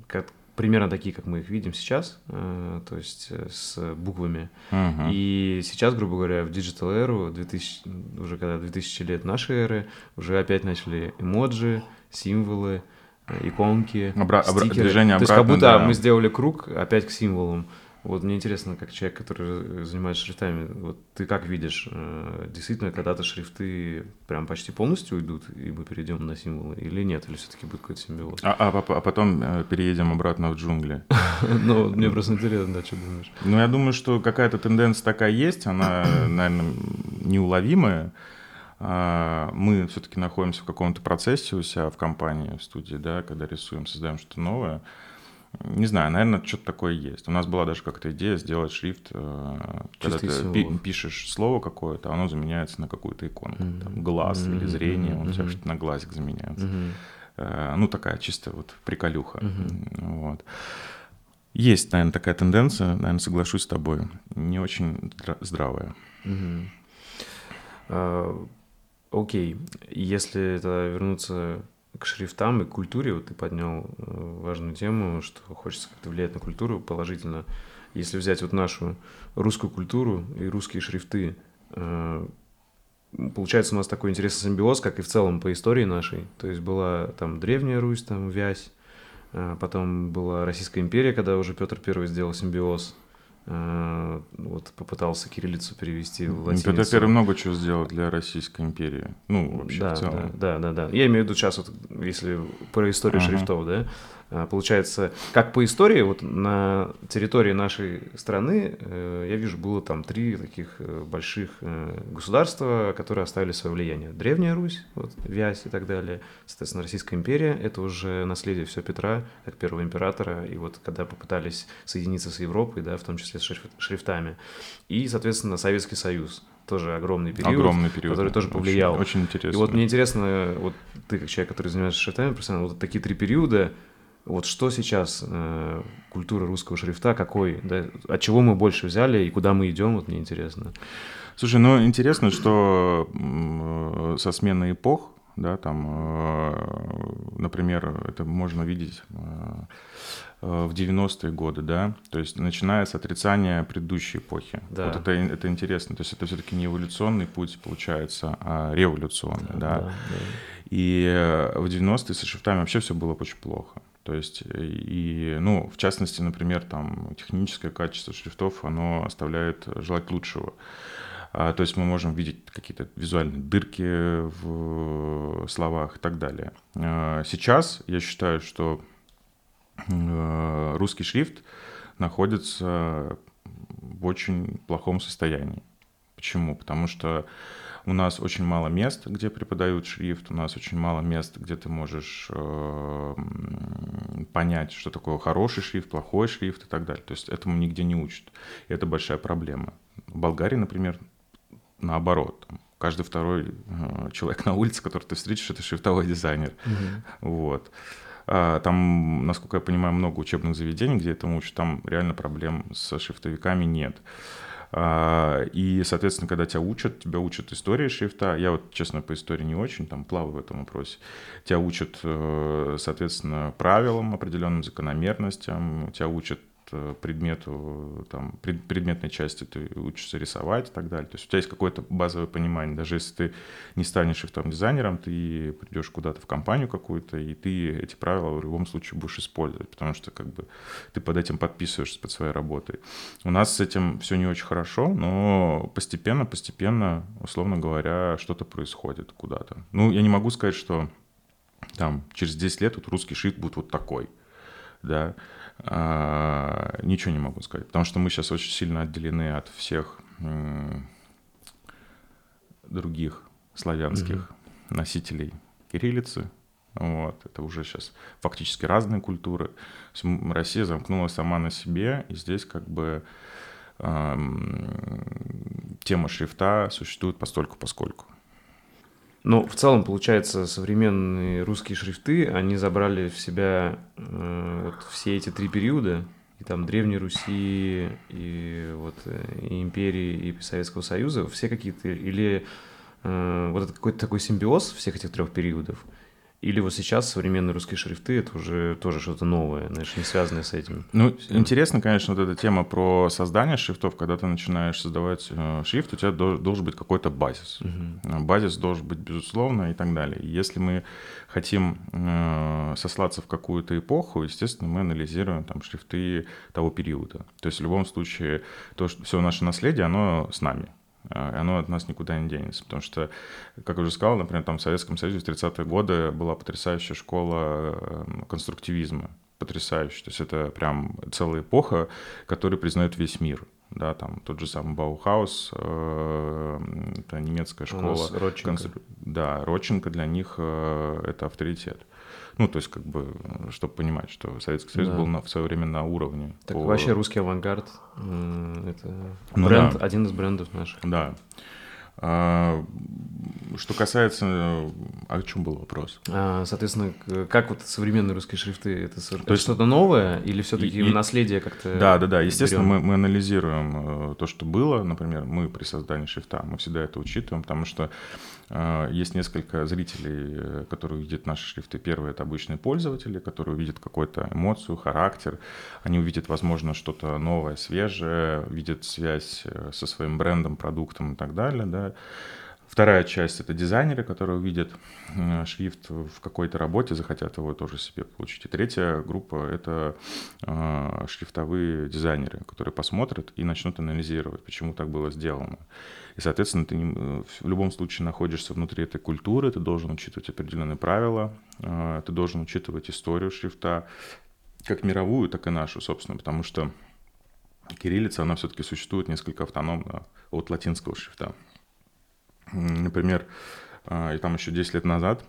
как, примерно такие, как мы их видим сейчас, э, то есть э, с буквами. Мгм. И сейчас, грубо говоря, в digital эру, 2000, уже когда 2000 лет нашей эры, уже опять начали эмоджи, символы, э, иконки, Обра- стикеры. движение То есть как обратно, будто да. мы сделали круг опять к символам. Вот мне интересно, как человек, который занимается шрифтами, вот ты как видишь, э, действительно когда-то шрифты прям почти полностью уйдут, и мы перейдем на символы, или нет, или все-таки будет какой-то симбиоз? А, а а потом э, переедем обратно в джунгли. Ну, мне просто интересно, да, что думаешь? Ну, я думаю, что какая-то тенденция такая есть, она, наверное, неуловимая. А, Мы все-таки находимся в каком-то процессе у себя в компании, в студии, да, когда рисуем, создаем что-то новое. Не знаю, наверное, что-то такое есть. У нас была даже как-то идея сделать шрифт, э, когда ты пи- пишешь слово какое-то, оно заменяется на какую-то иконку. Мгм. Там, глаз или Мгм, зрение, он у тебя что-то на глазик заменяется. Э, Ну, такая чисто вот приколюха. Мгм. Вот. Есть, наверное, такая тенденция, наверное, соглашусь с тобой, не очень здра- здравая. Мгм. Окей, если это вернуться к шрифтам и культуре, вот ты поднял э, важную тему, что хочется как-то влиять на культуру положительно. Если взять вот нашу русскую культуру и русские шрифты, э, получается у нас такой интересный симбиоз, как и в целом по истории нашей. То есть была там Древняя Русь, там Вязь, а потом была Российская империя, когда уже Петр Первый сделал симбиоз, э, вот попытался кириллицу перевести в латиницу. Первый много чего сделал для Российской империи. Ну, вообще да, в целом. Да, да, да, да. Я имею в виду сейчас, вот, если про историю Ага. шрифтов, да, получается, как по истории, вот на территории нашей страны, э, я вижу, было там три таких э, больших э, государства, которые оставили свое влияние. Древняя Русь, вот, Вязь и так далее, соответственно, Российская империя, это уже наследие все Петра, как первого императора, и вот когда попытались соединиться с Европой, да, в том числе с шриф- шрифтами, и, соответственно, Советский Союз, тоже огромный период, Огромный период. который тоже Очень- повлиял. Очень, интересно. И вот мне интересно, вот ты как человек, который занимается шрифтами профессионально, вот такие три периода, вот что сейчас э, культура русского шрифта, какой, да, от чего мы больше взяли и куда мы идем, вот мне интересно. Слушай, ну интересно, что э, со смены эпох, да, там, э, например, это можно видеть э, в 90-е годы, да, то есть начиная с отрицания предыдущей эпохи. Да. Вот это, это интересно, то есть это все-таки не эволюционный путь получается, а революционный, да. И э, в 90-е со шрифтами вообще все было очень плохо. То есть, э, и, ну, в частности, например, там техническое качество шрифтов, оно оставляет желать лучшего. А, то есть мы можем видеть какие-то визуальные дырки в словах и так далее. А, Сейчас я считаю, что э, русский шрифт находится в очень плохом состоянии. Почему? Потому что У нас очень мало мест, где преподают шрифт, у нас очень мало мест, где ты можешь э, понять, что такое хороший шрифт, плохой шрифт и так далее. То есть этому нигде не учат. И это большая проблема. В Болгарии, например, наоборот. Там, каждый второй э, человек на улице, который ты встретишь, это шрифтовой дизайнер. Угу. Вот. А, там, насколько я понимаю, много учебных заведений, где этому учат. Там реально проблем с шрифтовиками нет. А, и, соответственно, когда тебя учат, тебя учат истории шрифта. Я вот, честно, по истории не очень, там, плаваю в этом вопросе. Тебя учат, э, соответственно, правилам, определенным закономерностям. Тебя учат предмету, там, пред, предметной части ты учишься рисовать и так далее. То есть у тебя есть какое-то базовое понимание. Даже если ты не станешь шрифтовым дизайнером, ты придешь куда-то в компанию какую-то, и ты эти правила в любом случае будешь использовать, потому что как бы ты под этим подписываешься под своей работой. У нас с этим все не очень хорошо, но постепенно, постепенно, условно говоря, что-то происходит куда-то. Ну, я не могу сказать, что там через 10 лет вот русский шрифт будет вот такой, да, ничего не могу сказать, потому что мы сейчас очень сильно отделены от всех других славянских mm-hmm. носителей кириллицы. Вот, это уже сейчас фактически разные культуры. Россия замкнулась сама на себе, и здесь как бы эм, тема шрифта существует постольку поскольку. Ну, в целом, получается, современные русские шрифты, они забрали в себя э, вот все эти три периода, и там Древней Руси, и вот э, и империи, и Советского Союза, все какие-то, или э, вот это какой-то такой симбиоз всех этих трех периодов – или вот сейчас современные русские шрифты — это уже тоже что-то новое, знаешь, не связанное с этим. Ну, Всем. интересно, конечно, вот эта тема про создание шрифтов. Когда ты начинаешь создавать э, шрифт, у тебя должен быть какой-то базис. Угу. Базис должен быть, безусловно, и так далее. Если мы хотим э, сослаться в какую-то эпоху, естественно, мы анализируем там шрифты того периода. То есть в любом случае то, что все наше наследие, оно с нами. А, оно от нас никуда не денется. Потому что, как я уже сказал, например, там в Советском Союзе в 30-е годы была потрясающая школа эм, конструктивизма. Потрясающая. То есть это прям целая эпоха, которую признает весь мир. Да, там тот же самый Баухаус, э, это немецкая школа. Родченко. Констру... Да, Родченко для них э, это авторитет. Ну, то есть, как бы, чтобы понимать, что Советский Союз да. был на, в свое время на уровне. Так по... вообще русский авангард это ну, бренд, да. один из брендов наших. Да. А, что касается... О чем был вопрос? А, соответственно, как вот современные русские шрифты? Это, То это есть... что-то новое или все-таки и... наследие как-то... Да, да, да. Естественно, мы, мы анализируем э, то, что было. Например, мы при создании шрифта, мы всегда это учитываем, потому что э, есть несколько зрителей, э, которые видят наши шрифты. Первые — это обычные пользователи, которые увидят какую-то эмоцию, характер. Они увидят, возможно, что-то новое, свежее, видят связь со своим брендом, продуктом и так далее, да, Вторая часть — это дизайнеры, которые увидят э, шрифт в какой-то работе, захотят его тоже себе получить. И третья группа — это э, шрифтовые дизайнеры, которые посмотрят и начнут анализировать, почему так было сделано. И, соответственно, ты э, в любом случае находишься внутри этой культуры, ты должен учитывать определенные правила, ты должен учитывать историю шрифта, как мировую, так и нашу, собственно, потому что кириллица, она все-таки существует несколько автономно от латинского шрифта. Например, а, и там еще 10 лет назад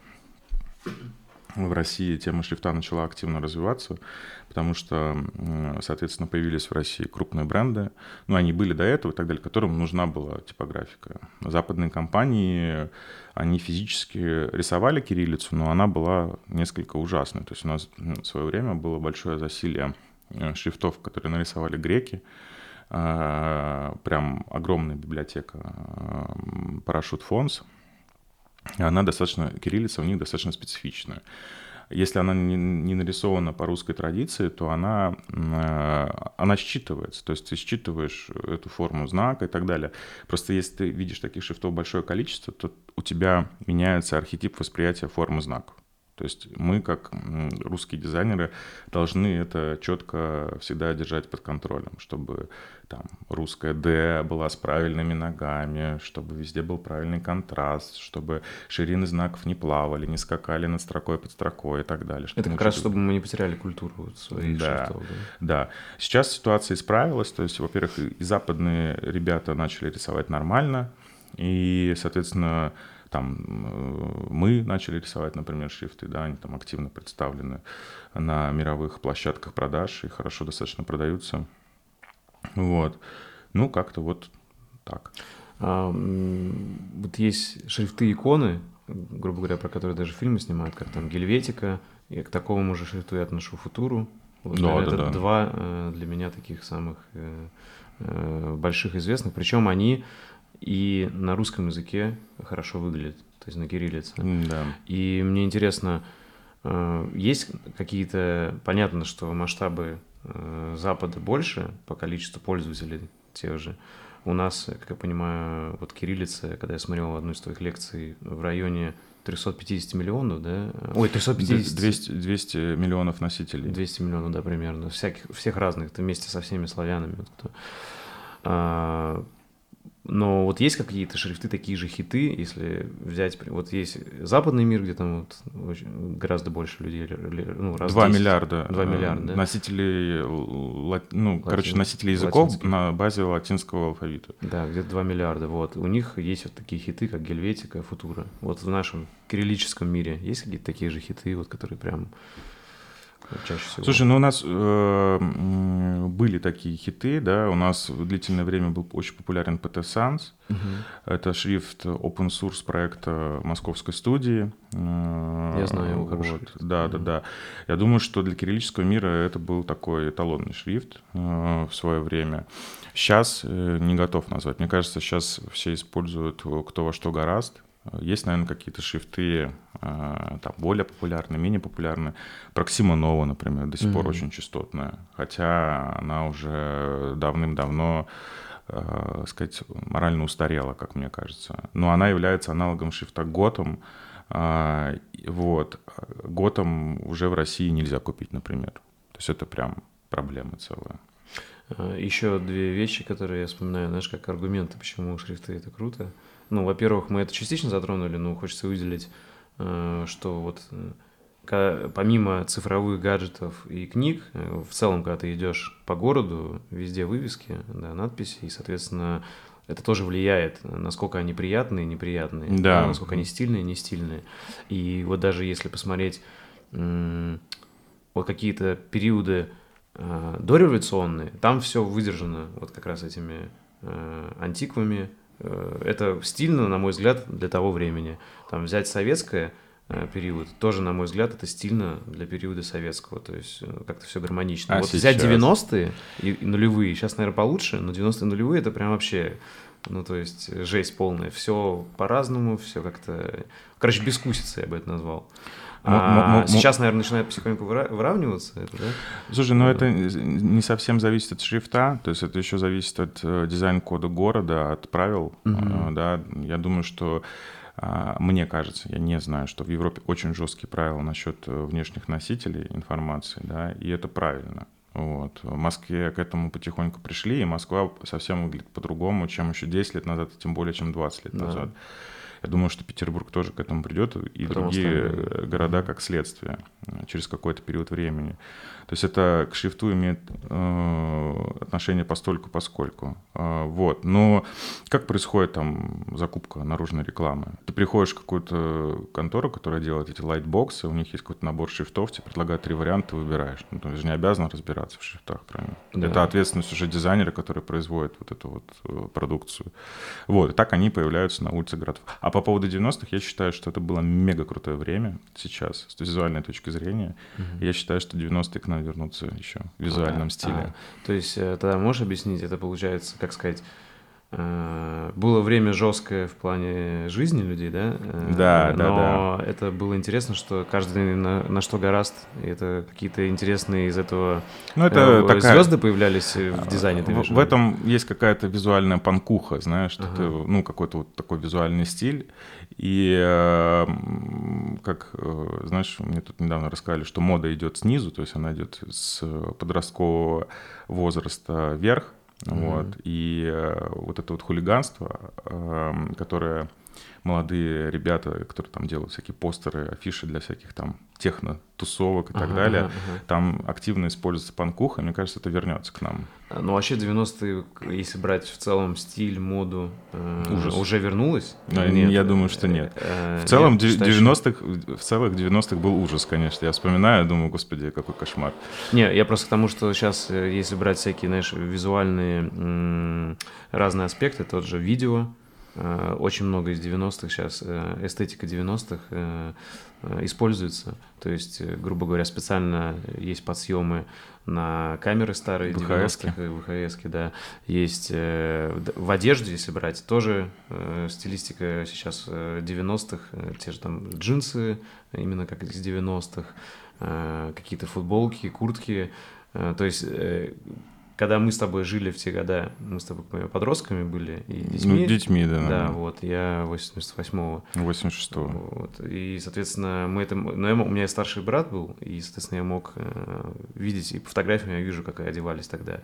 в России тема шрифта начала активно развиваться, потому что, соответственно, появились в России крупные бренды, ну, они были до этого и так далее, которым нужна была типографика. Западные компании, они физически рисовали кириллицу, но она была несколько ужасной. То есть у нас в свое время было большое засилие э, шрифтов, которые нарисовали греки, прям огромная библиотека Парашют Фонс. Она достаточно, кириллица у них достаточно специфичная. Если она не, нарисована по русской традиции, то она, э, она считывается. То есть ты считываешь эту форму знака и так далее. Просто если ты видишь таких шрифтов большое количество, то у тебя меняется архетип восприятия формы знаков. То есть мы, как русские дизайнеры, должны это четко всегда держать под контролем, чтобы там русская «Д» была с правильными ногами, чтобы везде был правильный контраст, чтобы ширины знаков не плавали, не скакали над строкой под строкой и так далее. Это как раз, чтобы мы не потеряли культуру своих да, шрифтов. Да? да. Сейчас ситуация исправилась, то есть, во-первых, и западные ребята начали рисовать нормально, И, соответственно, там э, мы начали рисовать, например, шрифты, да, они там активно представлены на мировых площадках продаж и хорошо достаточно продаются. Вот. Ну, как-то вот так. А, вот есть шрифты иконы, грубо говоря, про которые даже фильмы снимают, как там Гельветика, и к такому же шрифту я отношу Футуру. Вот, да, это да. два э, для меня таких самых э, больших известных. Причем они и на русском языке хорошо выглядят, то есть на кириллице. Да. И мне интересно, есть какие-то, понятно, что масштабы Запада больше по количеству пользователей тех же. У нас, как я понимаю, вот кириллица, когда я смотрел одну из твоих лекций, в районе 350 миллионов, да? Ой, 350... 200, 200 миллионов носителей. 200 миллионов, да, примерно. Всяких, всех разных, ты вместе со всеми славянами. Вот кто. А, но вот есть какие-то шрифты, такие же хиты, если взять... Вот есть западный мир, где там вот гораздо больше людей. Ну, раз 2 10, миллиарда. 2 миллиарда, да? Носителей, ну, Латин, короче, носителей языков латинский. на базе латинского алфавита. Да, где-то 2 миллиарда, вот. У них есть вот такие хиты, как Гельветика, Футура. Вот в нашем кириллическом мире есть какие-то такие же хиты, вот, которые прям чаще всего. Слушай, ну у нас э, были такие хиты, да, у нас в длительное время был очень популярен PT Sans. Угу. Это шрифт open source проекта московской студии. Я знаю его как вот. Да, да, да. Я думаю, что для кириллического мира это был такой эталонный шрифт э, в свое время. Сейчас э, не готов назвать. Мне кажется, сейчас все используют кто во что гораст. Есть, наверное, какие-то шрифты э, там, более популярные, менее популярные. Проксима Нова, например, до сих mm-hmm. пор очень частотная, хотя она уже давным-давно, э, сказать, морально устарела, как мне кажется. Но она является аналогом шрифта Готом. Э, вот. Готом уже в России нельзя купить, например. То есть это прям проблема целая. Еще две вещи, которые я вспоминаю, знаешь, как аргументы, почему шрифты это круто. Ну, во-первых, мы это частично затронули, но хочется выделить, э, что вот э, помимо цифровых гаджетов и книг, э, в целом, когда ты идешь по городу, везде вывески, да, надписи, и, соответственно, это тоже влияет, насколько они приятные, неприятные, да. Да, насколько они стильные, не стильные. И вот даже если посмотреть вот какие-то периоды дореволюционные, там все выдержано вот как раз этими антиквами, Э, это стильно, на мой взгляд, для того времени. Там взять советское э, период, тоже, на мой взгляд, это стильно для периода советского, то есть э, как-то все гармонично. А вот сейчас? взять 90-е и, и нулевые, сейчас, наверное, получше, но 90-е нулевые это прям вообще, ну, то есть жесть полная, все по-разному, все как-то, короче, бескусица я бы это назвал. А сейчас, наверное, начинает потихоньку выравниваться это, да? Слушай, ну это не совсем зависит от шрифта, то есть это еще зависит от э, дизайн-кода города, от правил, угу. да. Я думаю, что а, мне кажется, я не знаю, что в Европе очень жесткие правила насчет э, внешних носителей информации, да, и это правильно. Вот. В Москве к этому потихоньку пришли, и Москва совсем выглядит по-другому, чем еще 10 лет назад, и тем более, чем 20 лет да. назад. Я думаю, что Петербург тоже к этому придет, и Потому другие что... города как следствие э, через какой-то период времени. То есть это к шрифту имеет э, отношение постольку поскольку. Э, вот. Но как происходит там закупка наружной рекламы? Ты приходишь в какую-то контору, которая делает эти лайтбоксы, у них есть какой-то набор шрифтов, тебе предлагают три варианта, ты выбираешь. Ну, ты же не обязан разбираться в шрифтах, правильно? Да. Это ответственность уже дизайнера, который производит вот эту вот э, продукцию. Вот. И так они появляются на улице городов. А по поводу 90-х, я считаю, что это было мега крутое время сейчас, с визуальной точки зрения. Угу. Я считаю, что 90-е к нам вернуться еще в визуальном а, стиле. А, то есть э, тогда можешь объяснить, это получается, как сказать, э, было время жесткое в плане жизни людей, да? Э, да, да, Но да. это было интересно, что каждый на, на что гораст, и это какие-то интересные из этого ну, это такая... звезды появлялись в дизайне. Ты в, в этом есть какая-то визуальная панкуха, знаешь, ага. это, ну какой-то вот такой визуальный стиль. И как, э, знаешь, мне тут недавно рассказали, что мода идет снизу, то есть она идет с подросткового возраста вверх, mm-hmm. вот, и э, вот это вот хулиганство, которое молодые ребята, которые там делают всякие постеры, афиши для всяких там техно-тусовок и так ага, далее. Ага. Там активно используется панкуха, мне кажется, это вернется к нам. А, ну, вообще 90-е, если брать в целом стиль, моду, э, Ужас. уже вернулось? Да, нет, я думаю, что нет. Э, в целом, нет, 90-х, в целых 90-х был ужас, конечно. Я вспоминаю, думаю, господи, какой кошмар. Не, я просто к тому, что сейчас, э, если брать всякие, знаешь, визуальные разные аспекты, тот же видео, Э, очень много из 90-х сейчас, э, эстетика 90-х э, используется. То есть, грубо говоря, специально есть подсъемы на камеры старые 90-х, ВХС, да. Есть в одежде, если брать, тоже стилистика сейчас 90-х, те же там джинсы, именно как из 90-х, какие-то футболки, куртки. То есть когда мы с тобой жили в те года, мы с тобой подростками были и детьми. Ну, детьми, да. Да, наверное. вот, я 88-го. 86-го. Вот, и, соответственно, мы это... Ну, я, у меня старший брат был, и, соответственно, я мог э, видеть, и по фотографиям я вижу, как одевались тогда.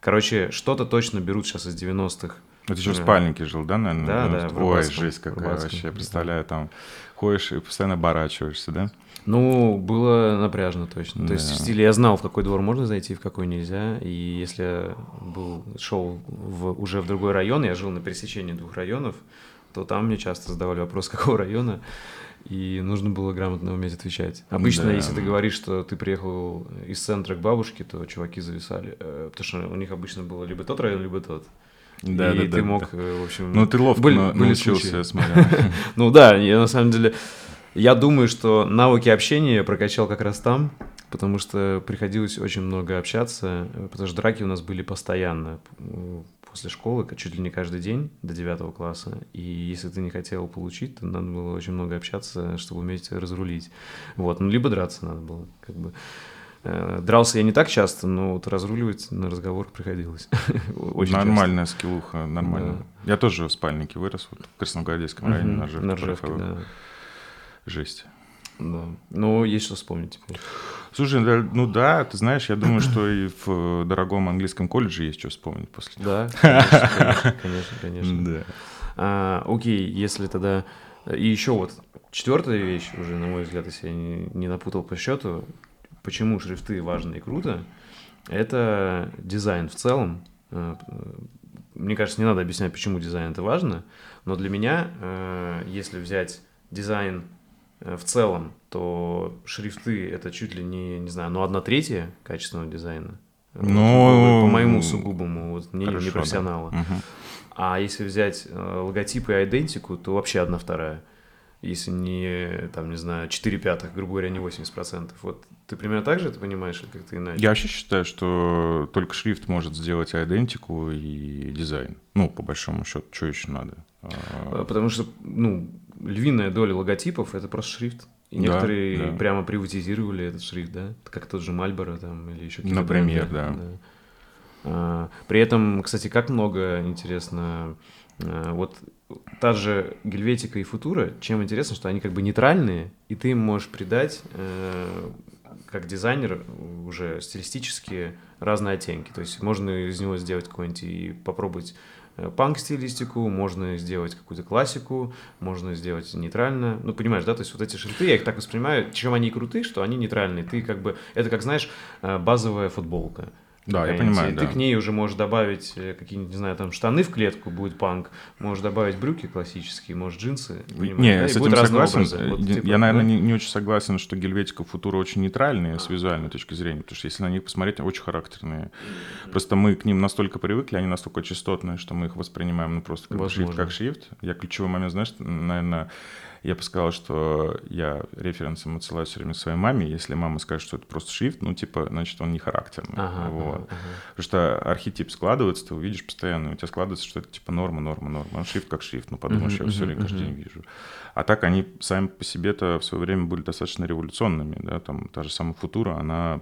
Короче, что-то точно берут сейчас из 90-х. Это еще в спальнике жил, да, наверное? Да, да. Ой, жесть какая вообще, представляю, там ходишь и постоянно оборачиваешься, да? Ну, было напряжно точно. Да. То есть в стиле я знал, в какой двор можно зайти, в какой нельзя. И если я был, шел в, уже в другой район, я жил на пересечении двух районов, то там мне часто задавали вопрос, какого района, и нужно было грамотно уметь отвечать. Обычно, да. если ты говоришь, что ты приехал из центра к бабушке, то чуваки зависали, э, потому что у них обычно было либо тот район, либо тот. Да, и да, ты да, мог, да. в общем... Ну, ты ловко были, научился, были смотря. Ну да, я на самом деле... Я думаю, что навыки общения я прокачал как раз там, потому что приходилось очень много общаться, потому что драки у нас были постоянно после школы, чуть ли не каждый день до девятого класса. И если ты не хотел получить, то надо было очень много общаться, чтобы уметь разрулить. Вот, ну, либо драться надо было, как бы. Э, дрался я не так часто, но вот разруливать на разговор приходилось. Очень Нормальная часто. скиллуха, нормально. Да. Я тоже в спальнике вырос, вот в Красногвардейском районе на Ржевке. На Ржевке, да. Жесть. Да. Ну, есть что вспомнить. Слушай, ну да, ты знаешь, я думаю, что и в дорогом английском колледже есть что вспомнить после. Да, конечно, конечно, конечно. Да. А, окей, если тогда... И еще вот четвертая вещь, уже, на мой взгляд, если я не, не напутал по счету, почему шрифты важны и круто, это дизайн в целом. Э, мне кажется, не надо объяснять, почему дизайн это важно, но для меня, э, если взять дизайн Э, в целом, то шрифты это чуть ли не, не знаю, ну одна третья качественного дизайна. Ну, вот, по моему сугубому вот, мнению не профессионала. Да. Угу. А если взять э, логотипы и айдентику, то вообще одна вторая. Если не, там, не знаю, 4 пятых, грубо говоря, не 80%. Вот ты примерно так же это понимаешь, или как-то иначе? Я вообще считаю, что только шрифт может сделать идентику и дизайн. Ну, по большому счету, что еще надо? А, потому что, ну, львиная доля логотипов это просто шрифт. И да, некоторые да. прямо приватизировали этот шрифт, да, как тот же Мальборо там или еще какие-то Например, бренды, да. да. А, при этом, кстати, как много интересно, а, вот та же Гельветика и Футура, чем интересно, что они как бы нейтральные, и ты им можешь придать э, как дизайнер уже стилистически разные оттенки. То есть можно из него сделать какой-нибудь и попробовать панк-стилистику, можно сделать какую-то классику, можно сделать нейтрально. Ну, понимаешь, да, то есть вот эти шрифты, я их так воспринимаю, чем они крутые, что они нейтральные. Ты как бы, это как, знаешь, э, базовая футболка. Да, я понимаю, Ты да. к ней уже можешь добавить э, какие-нибудь, не знаю, там штаны в клетку, будет панк, можешь добавить брюки классические, можешь джинсы, понимаешь, не, да? с этим согласен. Вот, типа, я, наверное, да? не, не очень согласен, что Гельветика Футура очень нейтральные с визуальной точки зрения, потому что если на них посмотреть, очень характерные. Просто мы к ним настолько привыкли, они настолько частотные, что мы их воспринимаем ну, просто как шрифт как шрифт. Я ключевой момент, знаешь, наверное, я бы сказал, что я референсом отсылаю все время своей маме. Если мама скажет, что это просто шрифт, ну, типа, значит, он не характерный. Ага, вот. ага, ага. Потому что архетип складывается, ты увидишь постоянно, у тебя складывается, что это типа норма, норма, норма. Он шрифт как шрифт, ну, подумаешь, uh-huh, я все время uh-huh. каждый день вижу. А так они сами по себе-то в свое время были достаточно революционными, да, там та же самая Футура, она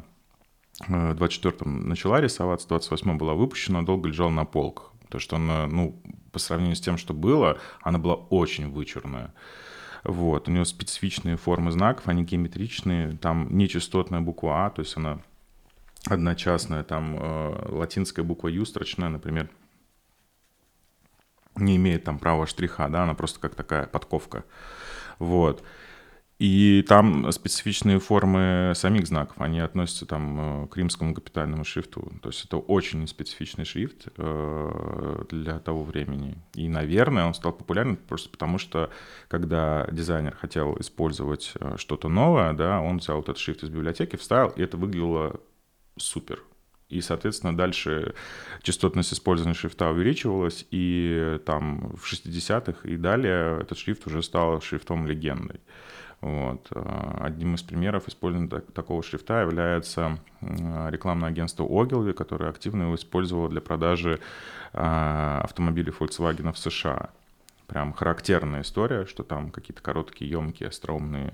э, в 24-м начала рисоваться, в 28-м была выпущена, долго лежала на полках. Потому что она, ну, по сравнению с тем, что было, она была очень вычурная. Вот. У него специфичные формы знаков, они геометричные, там нечастотная буква А, то есть она одночастная, там э, латинская буква Ю строчная, например. не имеет там правого штриха, да, она просто как такая подковка. Вот. И там специфичные формы самих знаков, они относятся там э, к римскому капитальному шрифту. То есть это очень специфичный шрифт э, для того времени. И, наверное, он стал популярным просто потому, что когда дизайнер хотел использовать э, что-то новое, да, он взял этот шрифт из библиотеки, вставил, и это выглядело супер. И, соответственно, дальше частотность использования шрифта увеличивалась, и там в 60-х и далее этот шрифт уже стал шрифтом легендой. Вот. Э, одним из примеров использования такого шрифта является рекламное агентство Ogilvy, которое активно его использовало для продажи э, автомобилей Volkswagen в США. Прям характерная история, что там какие-то короткие, емкие, остроумные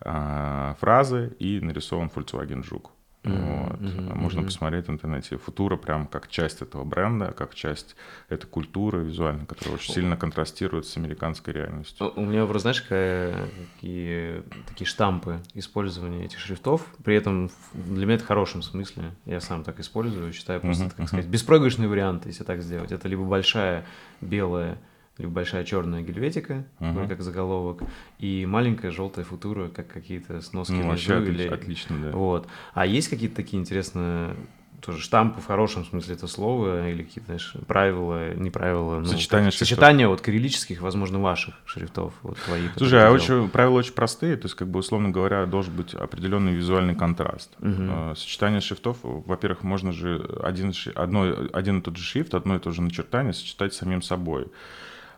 э, фразы и нарисован Volkswagen Жук. Mm-hmm. Вот. Mm-hmm. Можно посмотреть в интернете. Футура прям как часть этого бренда, как часть этой культуры визуальной, которая очень сильно контрастирует с американской реальностью. У меня, просто, знаешь, какие такие штампы использования этих шрифтов. При этом для меня это в хорошем смысле. Я сам так использую, считаю просто, mm-hmm. так сказать, беспроигрышный вариант, если так сделать. Это либо большая белая либо большая черная гельветика, uh-huh. как заголовок, и маленькая желтая футура, как какие-то сноски ну, вообще отлично, или... отлично, да. Вот. А есть какие-то такие интересные тоже штампы в хорошем смысле этого слова или какие-то, знаешь, правила, не правила, ну, сочетания, сочетания вот кириллических, возможно, ваших шрифтов, вот твои. Слушай, а очень, правила очень простые, то есть, как бы, условно говоря, должен быть определенный визуальный контраст. Угу. Сочетание шрифтов, во-первых, можно же один, одно, один и тот же шрифт, одно и то же начертание сочетать с самим собой.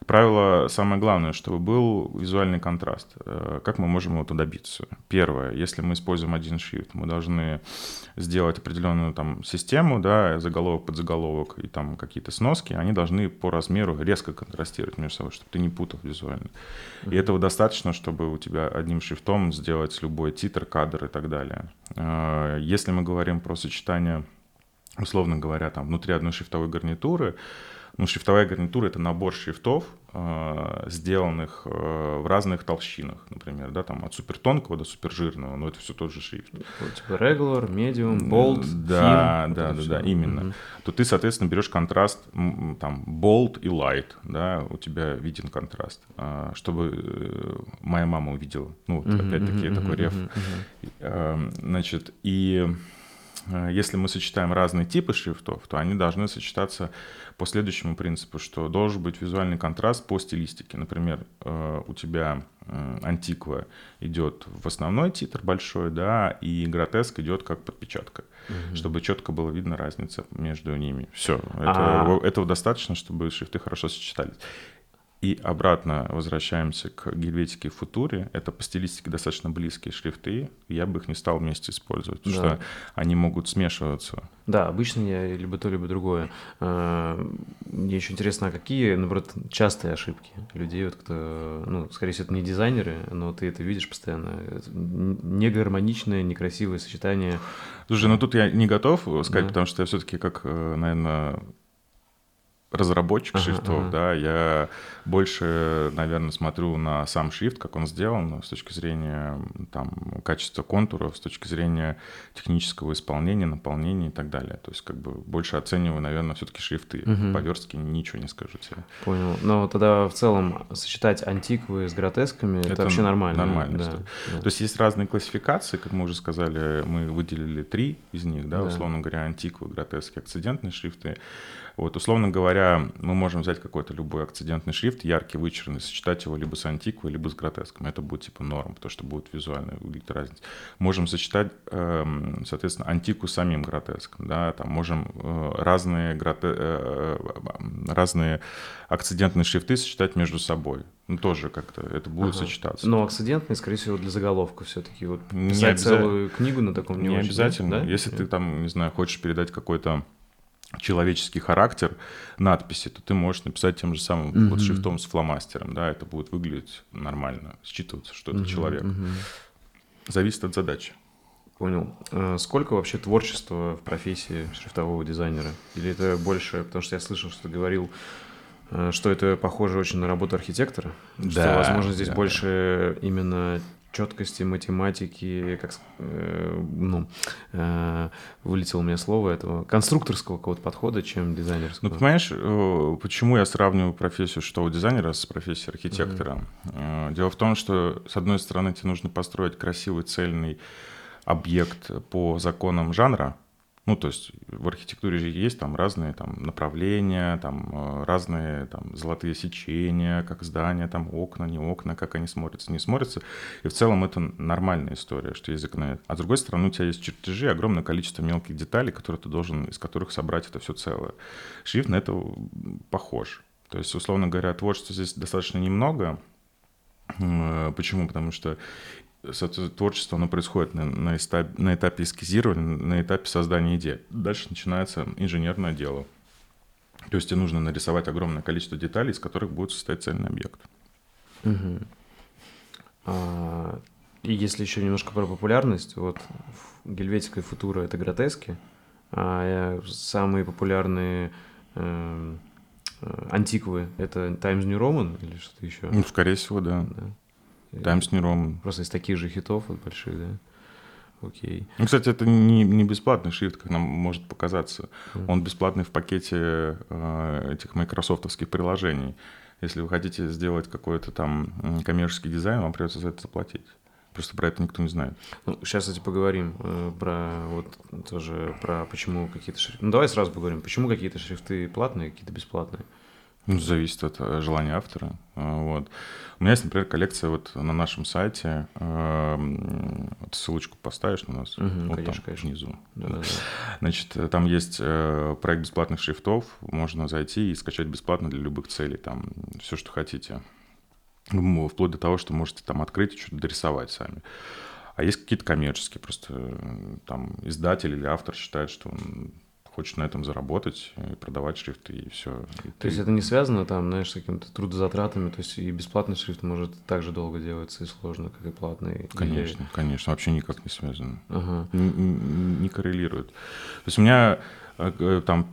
Правило самое главное, чтобы был визуальный контраст. Э, как мы можем его добиться? Первое, если мы используем один шрифт, мы должны сделать определенную там систему, да, заголовок под заголовок и там какие-то сноски, они должны по размеру резко контрастировать между собой, чтобы ты не путал визуально. И этого достаточно, чтобы у тебя одним шрифтом сделать любой титр, кадр и так далее. Э, если мы говорим про сочетание, условно говоря, там внутри одной шрифтовой гарнитуры, ну, шрифтовая гарнитура — это набор шрифтов, э, сделанных э, в разных толщинах, например, да, там от супертонкого до супержирного, но это все тот же шрифт. Типа regular, medium, bold, Да, thin, да, да, да, именно. Угу. То ты, соответственно, берешь контраст, там, bold и light, да, у тебя виден контраст, а, чтобы э, моя мама увидела. Ну, вот, угу, опять-таки, угу, такой реф. Угу. Значит, и если мы сочетаем разные типы шрифтов, то они должны сочетаться по следующему принципу, что должен быть визуальный контраст по стилистике. Например, э, у тебя антиква идет в основной титр большой, да, и гротеск идет как подпечатка, угу. чтобы четко было видно разница между ними. Все, это, а... этого достаточно, чтобы шрифты хорошо сочетались. И обратно возвращаемся к гельветике и футуре. Это по стилистике достаточно близкие шрифты. Я бы их не стал вместе использовать, потому да. что они могут смешиваться. Да, обычно я либо то, либо другое. А, мне еще интересно, а какие, наоборот, частые ошибки людей, вот кто, ну, скорее всего, это не дизайнеры, но ты это видишь постоянно. Негармоничное, некрасивое сочетание. Слушай, ну тут я не готов сказать, да. потому что я все-таки как, э, наверное, разработчик ага, шрифтов, ага. да, я больше, наверное, смотрю на сам шрифт, как он сделан с точки зрения там, качества контуров, с точки зрения технического исполнения, наполнения и так далее. То есть как бы больше оцениваю, наверное, все-таки шрифты. Угу. По верстке ничего не скажу тебе. Понял. Но тогда в целом сочетать антиквы с гротесками это, это вообще нормально. Нормально. Да, да. То есть есть разные классификации, как мы уже сказали, мы выделили три из них, да, да. условно говоря, антиквы, гротески, акцидентные шрифты. Вот, условно говоря, мы можем взять какой-то любой акцидентный шрифт, яркий, вычурный, сочетать его либо с антиквой, либо с гротеском. Это будет типа норм, потому что будет визуально выглядеть разница. Можем сочетать, эм, соответственно, антику с самим гротеском. Да? Там можем э, разные, гроте... Э, э, разные акцидентные шрифты сочетать между собой. Ну, тоже как-то это будет ага. сочетаться. Но акцидентные, скорее всего, для заголовка все-таки. Вот писать не целую книгу на таком не, не очень, обязательно. Да? Если Нет? ты там, не знаю, хочешь передать какой-то человеческий характер надписи, то ты можешь написать тем же самым mm-hmm. вот шрифтом с фломастером, да, это будет выглядеть нормально, считываться, что это mm-hmm. человек. Mm-hmm. Зависит от задачи. Понял. А сколько вообще творчества в профессии шрифтового дизайнера? Или это больше, потому что я слышал, что ты говорил, э, что это похоже очень на работу архитектора, да, что, возможно, здесь да. больше именно четкости, математики, как, э, ну, э, вылетело у меня слово этого, конструкторского какого-то подхода, чем дизайнерского. Ну, понимаешь, э, почему я сравниваю профессию что дизайнера с профессией архитектора? Mm-hmm. Дело в том, что, с одной стороны, тебе нужно построить красивый, цельный объект по законам жанра, ну, то есть в архитектуре же есть там разные там, направления, там э, разные там, золотые сечения, как здания, там окна, не окна, как они смотрятся, не смотрятся. И в целом это нормальная история, что язык на это. А с другой стороны, у тебя есть чертежи, огромное количество мелких деталей, которые ты должен, из которых собрать это все целое. Шрифт на это похож. То есть, условно говоря, творчества здесь достаточно немного, э, Почему? Потому что творчество, оно происходит на, на, этапе, на этапе эскизирования, на этапе создания идеи. Дальше начинается инженерное дело. То есть тебе нужно нарисовать огромное количество деталей, из которых будет состоять цельный объект. Угу. А, и если еще немножко про популярность, вот Гельветика и Футура — это гротески, а самые популярные э, э, антиквы — это Times New Roman или что-то еще? Ну, скорее всего, да. да. Times New Roman. Просто из таких же хитов вот больших, да? Окей. Ну, кстати, это не, не бесплатный шрифт, как нам может показаться. Mm. Он бесплатный в пакете э, этих майкрософтовских приложений. Если вы хотите сделать какой-то там коммерческий дизайн, вам придется за это заплатить. Просто про это никто не знает. Ну, сейчас, кстати, поговорим э, про вот тоже про почему какие-то шрифты. Ну, давай сразу поговорим, почему какие-то шрифты платные, какие-то бесплатные. Ну, зависит от э, желания автора. А, вот. У меня есть, например, коллекция вот на нашем сайте. Э, ссылочку поставишь на нас? Угу, вот конечно, там, конечно. внизу. Да, да, да. Значит, э, там есть проект бесплатных шрифтов. Можно зайти и скачать бесплатно для любых целей. Там все, что хотите. Вплоть до того, что можете там открыть и что-то дорисовать сами. А есть какие-то коммерческие, просто там издатель или автор считает, что он хочет на этом заработать, и продавать шрифты, и все. И то ты... есть это не связано там, знаешь, с какими-то трудозатратами, то есть и бесплатный шрифт может так же долго делаться и сложно, как и платный. Конечно, или... конечно, вообще никак не связано. Ага. Не, не, коррелирует. То есть у меня там,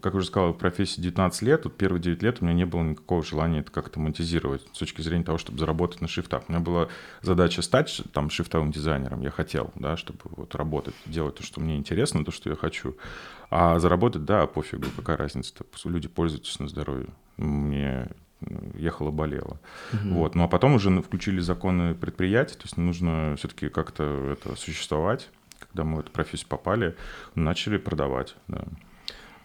как уже сказал, в профессии 19 лет, вот первые 9 лет у меня не было никакого желания это как-то монетизировать с точки зрения того, чтобы заработать на шрифтах. У меня была задача стать там шрифтовым дизайнером, я хотел, да, чтобы вот работать, делать то, что мне интересно, то, что я хочу. А заработать, да, пофигу, какая разница, люди пользуются на здоровье. Мне ехала, болела. Угу. Вот. Ну а потом уже включили законы предприятий, то есть нужно все-таки как-то это существовать когда мы в эту профессию попали, начали продавать. Да.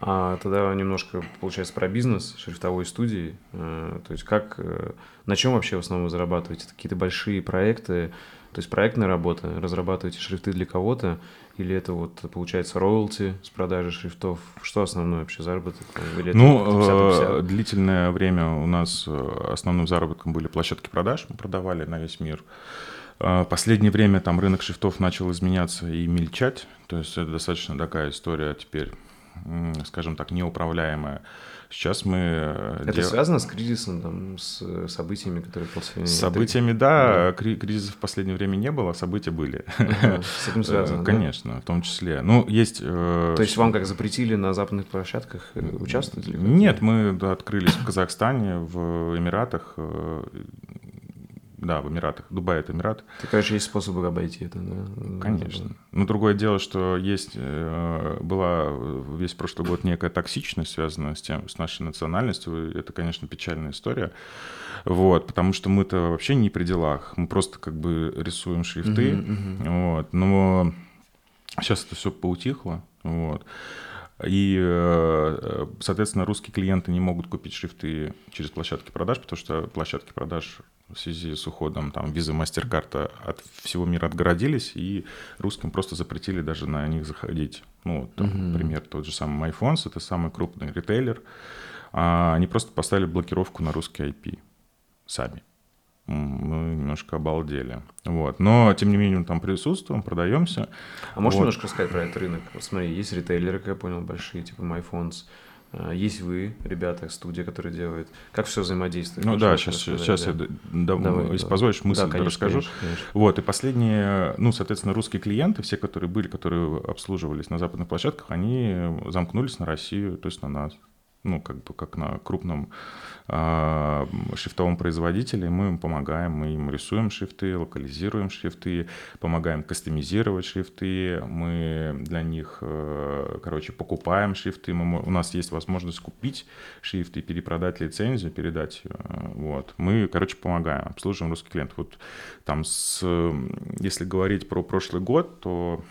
А тогда немножко, получается, про бизнес шрифтовой студии. Э, то есть как, э, на чем вообще в основном вы зарабатываете? Это какие-то большие проекты, то есть проектная работа, разрабатываете шрифты для кого-то, или это вот получается роялти с продажи шрифтов? Что основной вообще заработок? Или ну, э, длительное время у нас основным заработком были площадки продаж, мы продавали на весь мир. А, последнее время там рынок шрифтов начал изменяться и мельчать, то есть это достаточно такая история теперь, скажем так, неуправляемая. Сейчас мы... Э, это дел... связано с кризисом, там, с событиями, которые после... С событиями, да, да. кризиса в последнее время не было, а события были. Ага, с этим связано, Конечно, да? в том числе. Ну, есть... Э, То есть вам как запретили на западных площадках э, участвовать? Нет, мы да, открылись в Казахстане, в Эмиратах, да, в Эмиратах. Дубай — это Эмират. Так, конечно, есть способы обойти это, да? Конечно. Но другое дело, что есть, э, была весь прошлый год некая токсичность, связанная с тем, с нашей национальностью. Это, конечно, печальная история. Вот, потому что мы-то вообще не при делах. Мы просто как бы рисуем шрифты. Uh-huh, uh-huh. Вот. Но сейчас это все поутихло. Вот. И, э, соответственно, русские клиенты не могут купить шрифты через площадки продаж, потому что площадки продаж в связи с уходом там визы MasterCard от всего мира отгородились, и русским просто запретили даже на них заходить. Ну, там, угу. например, тот же самый MyPhones, это самый крупный ритейлер, а они просто поставили блокировку на русский IP сами. Мы немножко обалдели. Вот. Но, тем не менее, мы там присутствуем, продаемся. А можешь вот. немножко рассказать про этот рынок? Вот смотри, есть ритейлеры, как я понял, большие, типа MyPhones, а, есть вы, ребята, студия, которые делают. Как все взаимодействует? Ну да, сейчас, сейчас да. я, да, давай, если давай. позволишь, мысль да, конечно, расскажу. Конечно, конечно. Вот, и последние, ну, соответственно, русские клиенты, все, которые были, которые обслуживались на западных площадках, они замкнулись на Россию, то есть на нас. Ну, как бы как на крупном э, шрифтовом производителе, мы им помогаем, мы им рисуем шрифты, локализируем шрифты, помогаем кастомизировать шрифты, мы для них, э, короче, покупаем шрифты, мы, у нас есть возможность купить шрифты, перепродать лицензию, передать ее, вот. Мы, короче, помогаем, обслуживаем русский клиент. Вот там, с, если говорить про прошлый год, то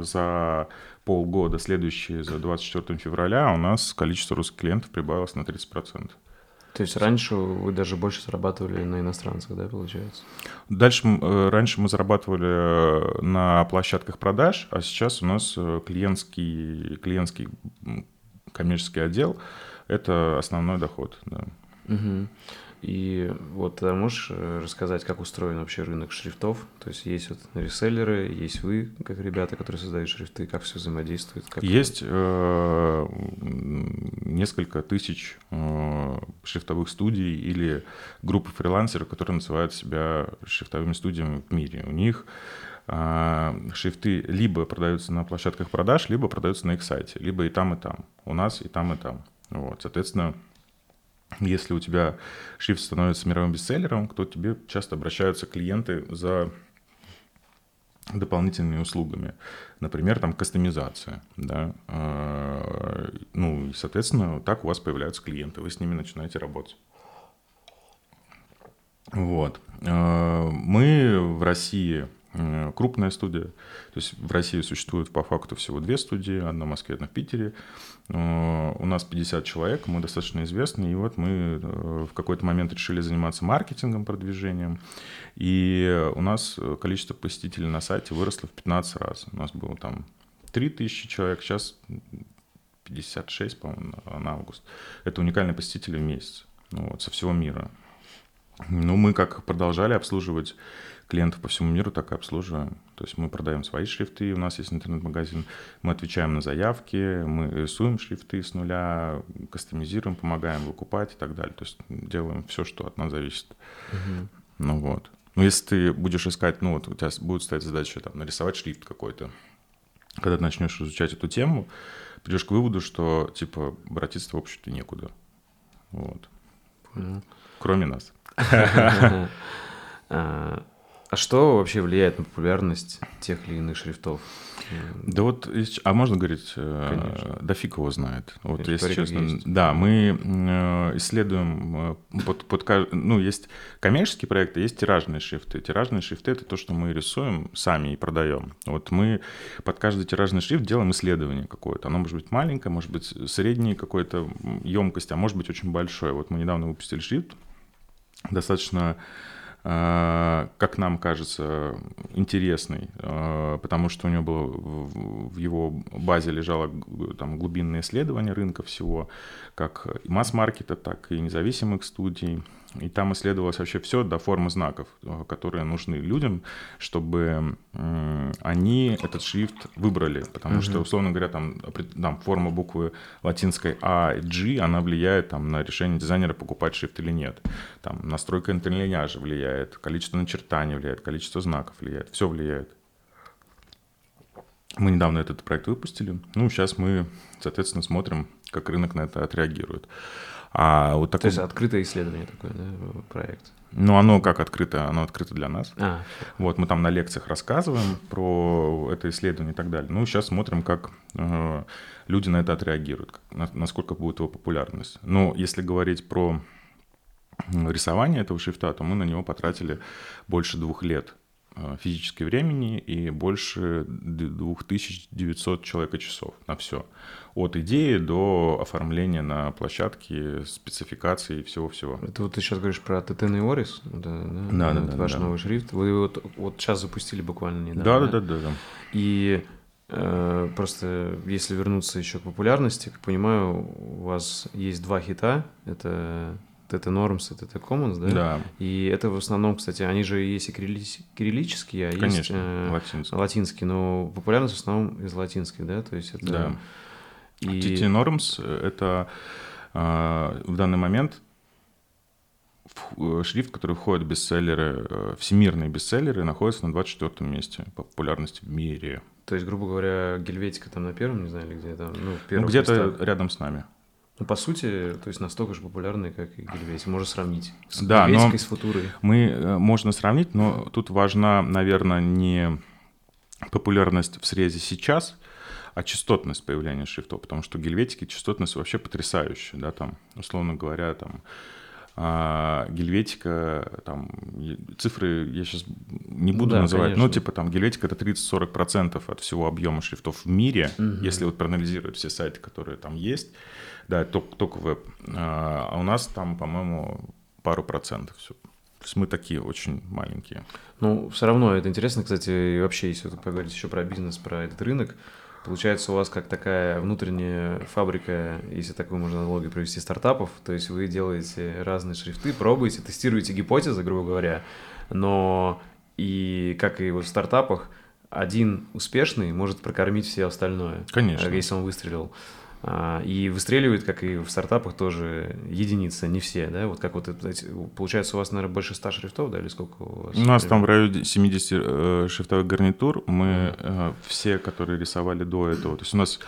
за полгода, следующие за 24 февраля, у нас количество русских клиентов прибавилось на 30%. То есть раньше вы даже больше зарабатывали на иностранцах, да, получается? Дальше, э, раньше мы зарабатывали э, на площадках продаж, а сейчас у нас э, клиентский, клиентский коммерческий отдел – это основной доход. Да. Угу. И вот э, можешь э, рассказать, как устроен вообще рынок шрифтов? То есть есть вот реселлеры, есть вы, как ребята, которые создают шрифты, как все взаимодействует? Как... Есть э, несколько тысяч э, шрифтовых студий или группы фрилансеров, которые называют себя шрифтовыми студиями в мире. У них э, шрифты либо продаются на площадках продаж, либо продаются на их сайте, либо и там, и там. У нас и там, и там. Вот, соответственно, если у тебя шрифт становится мировым бестселлером, то тебе часто обращаются клиенты за дополнительными услугами. Например, там кастомизация. Да? А, ну, и, соответственно, так у вас появляются клиенты, вы с ними начинаете работать. Вот. А, мы в России крупная студия. То есть в России существует по факту всего две студии, одна в Москве, одна в Питере. Э, у нас 50 человек, мы достаточно известны, и вот мы э, в какой-то момент решили заниматься маркетингом, продвижением, и у нас количество посетителей на сайте выросло в 15 раз. У нас было там 3000 человек, сейчас 56, по-моему, на август. Это уникальные посетители в месяц ну, вот, со всего мира. Ну, мы как продолжали обслуживать клиентов по всему миру, так и обслуживаем. То есть мы продаем свои шрифты, у нас есть интернет-магазин, мы отвечаем на заявки, мы рисуем шрифты с нуля, кастомизируем, помогаем выкупать и так далее. То есть делаем все, что от нас зависит. Угу. Ну вот. Но если ты будешь искать, ну вот у тебя будет стоять задача там, нарисовать шрифт какой-то, когда ты начнешь изучать эту тему, придешь к выводу, что типа обратиться в общем-то некуда. Вот. Понял. Кроме нас. А, что вообще влияет на популярность тех или иных шрифтов? Да вот, а можно говорить, э, Конечно. да фиг его знает. Вот, если честно, есть. да, мы э, исследуем э, под, под, ну, есть коммерческие проекты, есть тиражные шрифты. Тиражные шрифты — это то, что мы рисуем сами и продаем. Вот мы под каждый тиражный шрифт делаем исследование какое-то. Оно может быть маленькое, может быть средней какой-то емкости, а может быть очень большое. Вот мы недавно выпустили шрифт, достаточно как нам кажется, интересный, э, потому что у него было в его базе лежало там глубинное исследование рынка всего, как масс-маркета, так и независимых студий, и там исследовалось вообще все до формы знаков, э, которые нужны людям, чтобы они этот шрифт выбрали. Потому угу. что, условно говоря, там, там форма буквы латинской А и G, она влияет там, на решение дизайнера, покупать шрифт или нет. Там, настройка интерлиняжа влияет, количество начертаний влияет, количество знаков влияет, все влияет. Мы недавно этот проект выпустили. Ну, сейчас мы, соответственно, смотрим, как рынок на это отреагирует. А вот такой... То есть открытое исследование такое, да, проект? Ну, оно как открыто, оно открыто для нас. А. Вот мы там на лекциях рассказываем про это исследование и так далее. Ну, сейчас смотрим, как э, люди на это отреагируют, как, на, насколько будет его популярность. Ну, если говорить про рисование этого шрифта, то мы на него потратили больше двух лет физической времени и больше 2900 человека часов на все от идеи до оформления на площадке, спецификации и всего-всего. Это вот ты сейчас говоришь про Тетен и Орис? Да, да, да. да, да ваш да. новый шрифт. Вы вот, вот сейчас запустили буквально недавно. Да, да, да, да. да. И э, просто если вернуться еще к популярности, как понимаю, у вас есть два хита. Это TT Norms и TT Commons, да? Да. И это в основном, кстати, они же есть и кириллические, а Конечно, есть э, латинские. латинские, но популярность в основном из латинских, да? То есть это... Да. И... TT Norms — это э, в данный момент э, шрифт, который входит в бестселлеры, э, всемирные бестселлеры, находится на 24 месте по популярности в мире. То есть, грубо говоря, Гельветика там на первом, не знаю, или где там, ну, ну, где-то местах. рядом с нами. Ну, по сути, то есть настолько же популярные, как и Гельветика. Можно сравнить с Да, Гельветикой, но с Футурой. Мы, э, можно сравнить, но тут важна, наверное, не популярность в срезе сейчас, а частотность появления шрифтов, потому что гельветики частотность вообще потрясающая, да, там, условно говоря, там, а, гельветика, там, цифры я сейчас не буду Да, называть, конечно. но типа там гельветика это 30-40% от всего объема шрифтов в мире, если вот проанализировать все сайты, которые там есть, да, только, только веб, а а у нас там, по-моему, пару процентов все. То есть мы такие очень маленькие. Ну, все равно это интересно, кстати, и вообще, если поговорить еще про бизнес, про этот рынок, получается у вас как такая внутренняя фабрика, если такую можно аналогию провести, стартапов, то есть вы делаете разные шрифты, пробуете, тестируете гипотезы, грубо говоря, но и как и вот в стартапах, один успешный может прокормить все остальное. Конечно. Если он выстрелил. А, И выстреливает, как и в стартапах, тоже единицы, не все, да? Вот как вот эти- получается, у вас, наверное, больше 100 шрифтов, да, или сколько у вас? У нас там в районе 70 э, шрифтовых гарнитур. Мы э, все, которые рисовали до этого. То есть у нас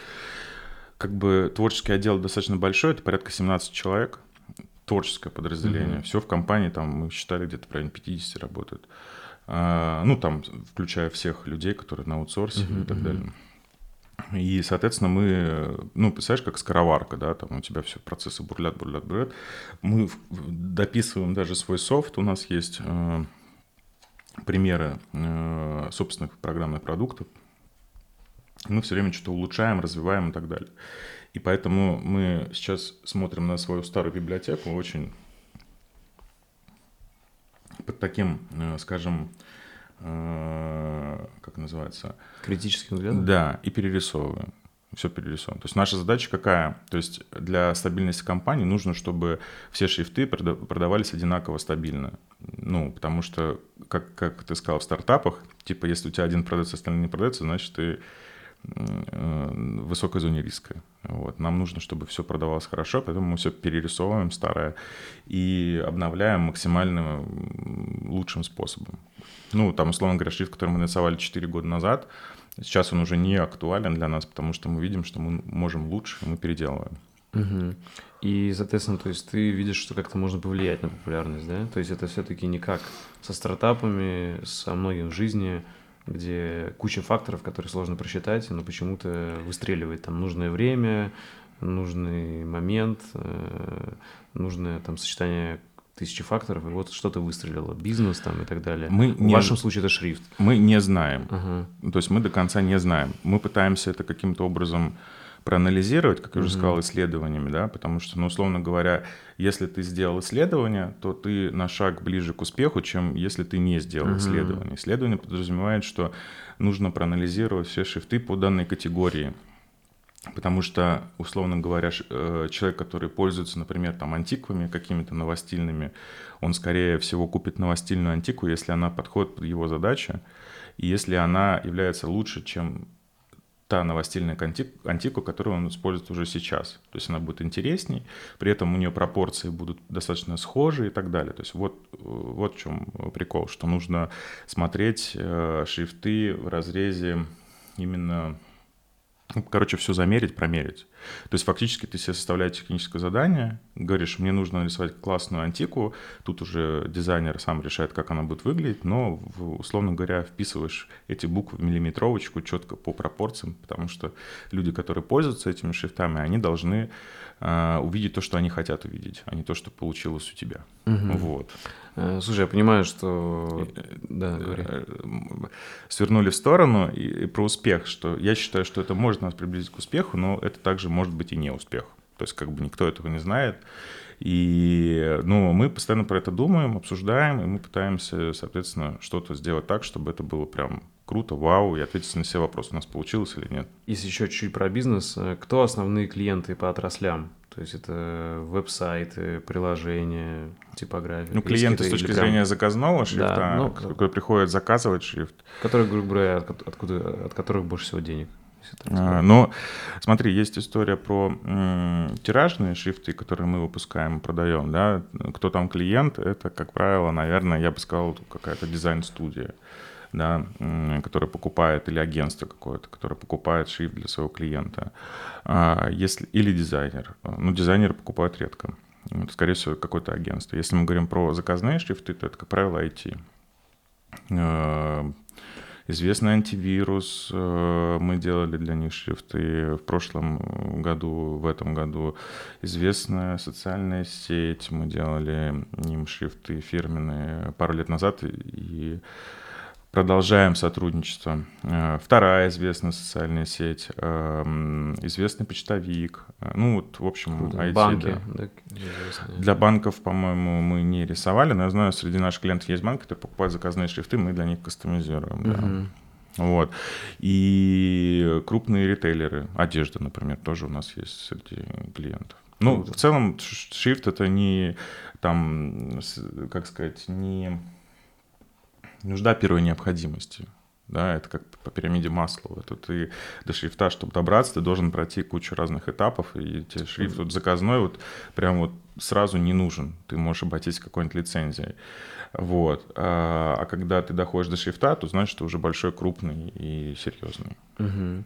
как бы творческий отдел достаточно большой, это порядка 17 человек. Творческое подразделение. Мгм. Все в компании, там мы считали, где-то в районе 50 работают. А, ну, там, включая всех людей, которые на аутсорсе Мгм, и так далее. И, соответственно, мы, ну, представляешь, как скороварка, да, там у тебя все процессы бурлят, бурлят, бурлят. Мы дописываем даже свой софт, у нас есть э, примеры э, собственных программных продуктов. Мы все время что-то улучшаем, развиваем и так далее. И поэтому мы сейчас смотрим на свою старую библиотеку очень под таким, э, скажем, э, как называется, Критическим взглядом? да, и перерисовываем. Все перерисовываем. То есть наша задача какая? То есть для стабильности компании нужно, чтобы все шрифты прода- продавались одинаково стабильно. Ну, потому что, как, как ты сказал, в стартапах, типа, если у тебя один продается, остальные не продаются, значит, ты э, в высокой зоне риска. Вот. Нам нужно, чтобы все продавалось хорошо, поэтому мы все перерисовываем старое и обновляем максимально лучшим способом. Ну, там, условно говоря, шрифт, который мы нарисовали 4 года назад, сейчас он уже не актуален для нас, потому что мы видим, что мы можем лучше, мы переделываем. Мгм. И, соответственно, то есть ты видишь, что как-то можно повлиять на популярность, да? То есть это все-таки не как со стартапами, со многим в жизни, где куча факторов, которые сложно просчитать, но почему-то выстреливает там нужное время, нужный момент, э, нужное там сочетание тысячи факторов, и вот что-то выстрелило, бизнес там и так далее. Мы В не- вашем случае это шрифт. Мы не знаем. Ага. То есть мы до конца не знаем. Мы пытаемся это каким-то образом проанализировать, как я уже сказал, исследованиями, да, потому что, ну, условно говоря, если ты сделал исследование, то ты на шаг ближе к успеху, чем если ты не сделал Мгм. исследование. Исследование подразумевает, что нужно проанализировать все шрифты по данной категории. Потому что, условно говоря, э, человек, который пользуется, например, там антиквами какими-то новостильными, он, скорее всего, купит новостильную антику, если она подходит под его задачи, и если она является лучше, чем та новостильная анти- антику, которую он использует уже сейчас. То есть она будет интересней, при этом у нее пропорции будут достаточно схожи и так далее. То есть вот, вот в чем прикол, что нужно смотреть э, шрифты в разрезе именно ну, короче, все замерить, промерить. То есть фактически ты себе составляешь техническое задание, говоришь, мне нужно нарисовать классную антику, тут уже дизайнер сам решает, как она будет выглядеть, но, условно говоря, вписываешь эти буквы в миллиметровочку четко по пропорциям, потому что люди, которые пользуются этими шрифтами, они должны а, увидеть то, что они хотят увидеть, а не то, что получилось у тебя. Мгм. Вот. Э, Слушай, я понимаю, что... Да, говори. Э, м, свернули в сторону и, и про успех, что я считаю, что это может нас приблизить к успеху, но это также может быть и не успех. То есть как бы никто этого не знает. И ну, мы постоянно про это думаем, обсуждаем, и мы пытаемся, соответственно, что-то сделать так, чтобы это было прям круто, вау, и ответить на все вопросы, у нас получилось или нет. Если еще чуть-чуть про бизнес, э, кто основные клиенты по отраслям? То есть это веб-сайты, приложения, типография. Ну, клиенты с точки прям- зрения заказного шрифта, ну, который приходит заказывать шрифт, Которые, грубо говоря, от, откуда, от которых больше всего денег. А. Но смотри, есть история про тиражные шрифты, которые мы выпускаем, продаем, да. Кто там клиент, это, как правило, наверное, я бы сказал, какая-то дизайн-студия. да, который покупает, или агентство какое-то, которое покупает шрифт для своего клиента, а, если, или дизайнер. Ну, дизайнеры покупают редко. Это, скорее всего, какое-то агентство. Если мы говорим про заказные шрифты, то это, как правило, IT. Известный антивирус, э, мы делали для них шрифты в прошлом году, в этом году. Известная социальная сеть, мы делали им шрифты фирменные пару лет назад, и продолжаем сотрудничество. Э, вторая известная социальная сеть, эм, известный почтовик. Э, ну вот, в общем, IT, Банки. Да. Для банков, по-моему, мы не рисовали, но я знаю, среди наших клиентов есть банки, которые покупают заказные шрифты, мы для них кастомизируем. Да. Угу. Вот. И крупные ритейлеры, одежда, например, тоже у нас есть среди клиентов. Ну, в целом, шрифт это не там, как сказать, не нужда первой необходимости. Да, это как по пирамиде Маслова. Это ты до шрифта, чтобы добраться, ты должен пройти кучу разных этапов, и тебе шрифт вот заказной вот прям вот сразу не нужен. Ты можешь обойтись какой-нибудь лицензией. Вот. А, а когда ты доходишь до шрифта, то значит, ты уже большой, крупный и серьезный. Угу.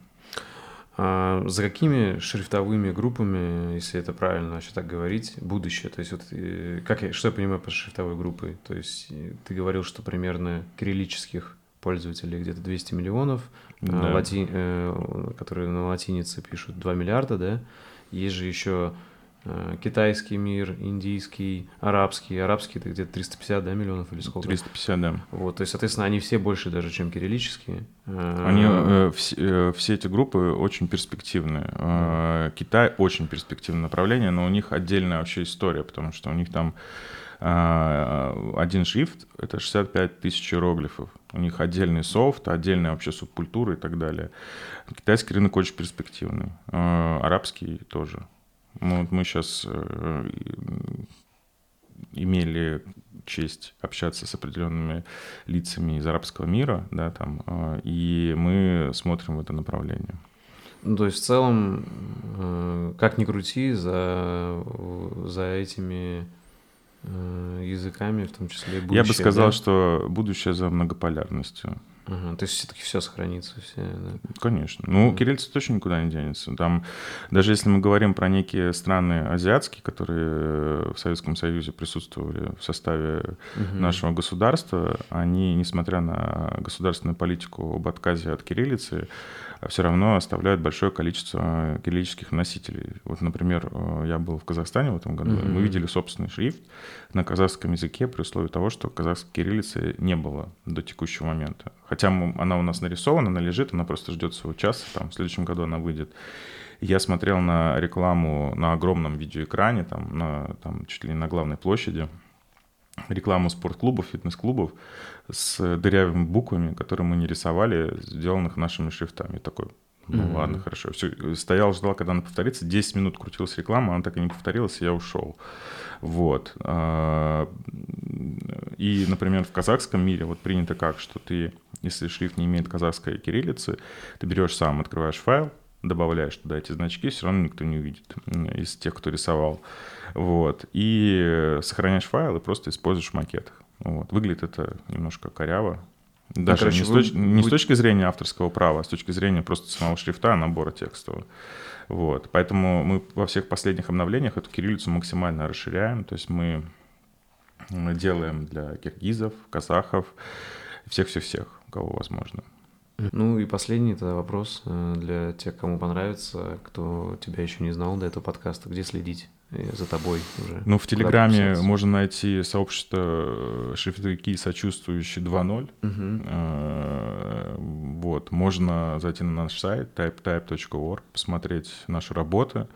А за какими шрифтовыми группами, если это правильно вообще так говорить, будущее? То есть вот э, как я, что я понимаю под шрифтовой группой? То есть э, ты говорил, что примерно кириллических пользователей где-то 200 миллионов, а да. лати, э, которые на латинице пишут 2 миллиарда, да? Есть же еще Э, китайский мир, индийский, арабский. Арабский это где-то 350 да, миллионов или сколько? 350, да. Вот, то есть, соответственно, они все больше даже, чем кириллические. Э, они, э, все, э, все эти группы очень перспективные. Э, Китай очень перспективное направление, но у них отдельная вообще история, потому что у них там э, один шрифт — это 65 тысяч иероглифов. У них отдельный софт, отдельная вообще субкультура и так далее. Китайский рынок очень перспективный. Э, арабский тоже. Ну, вот мы сейчас э, имели честь общаться с определенными лицами из арабского мира, да, там, э, и мы смотрим в это направление. Ну, то есть в целом, э, как ни крути, за, за этими языками, в том числе будущее. Я бы сказал, да? что будущее за многополярностью. Ага, то есть все-таки все сохранится, все, да? Конечно. Ну, mm. кириллица точно никуда не денется. Там, даже если мы говорим про некие страны азиатские, которые в Советском Союзе присутствовали в составе mm-hmm. нашего государства, они, несмотря на государственную политику об отказе от кириллицы, все равно оставляют большое количество кириллических носителей. Вот, например, э, я был в Казахстане в этом году, mm-hmm. мы видели собственный шрифт на казахском языке при условии того, что казахской кириллицы не было до текущего момента. Хотя она у нас нарисована, она лежит, она просто ждет своего часа, там в следующем году она выйдет. Я смотрел на рекламу на огромном видеоэкране, там, на, там чуть ли не на главной площади, рекламу спортклубов, фитнес-клубов с дырявыми буквами, которые мы не рисовали, сделанных нашими шрифтами. такой, ну mm-hmm. ладно, хорошо. Все, стоял, ждал, когда она повторится. 10 минут крутилась реклама, она так и не повторилась, и я ушел. Вот. А, и, например, в казахском мире вот принято как, что ты, если шрифт не имеет казахской кириллицы, ты берешь сам, открываешь файл, добавляешь туда эти значки, все равно никто не увидит из тех, кто рисовал. Вот. И сохраняешь файл и просто используешь в макетах. Вот. Выглядит это немножко коряво. Даже ну, короче, не, с точ... вы... не с точки зрения авторского права, а с точки зрения просто самого шрифта, набора текстового. Вот. Поэтому мы во всех последних обновлениях эту кириллицу максимально расширяем. То есть мы делаем для киргизов, казахов, всех-всех-всех, кого возможно. Ну и последний тогда вопрос э, для тех, кому понравится, кто тебя еще не знал до этого подкаста, где следить за тобой уже? Ну, в Телеграме можно найти сообщество э, шрифтовики сочувствующие 2.0. Угу. Э, вот, можно зайти на наш сайт typetype.org, посмотреть наши работы.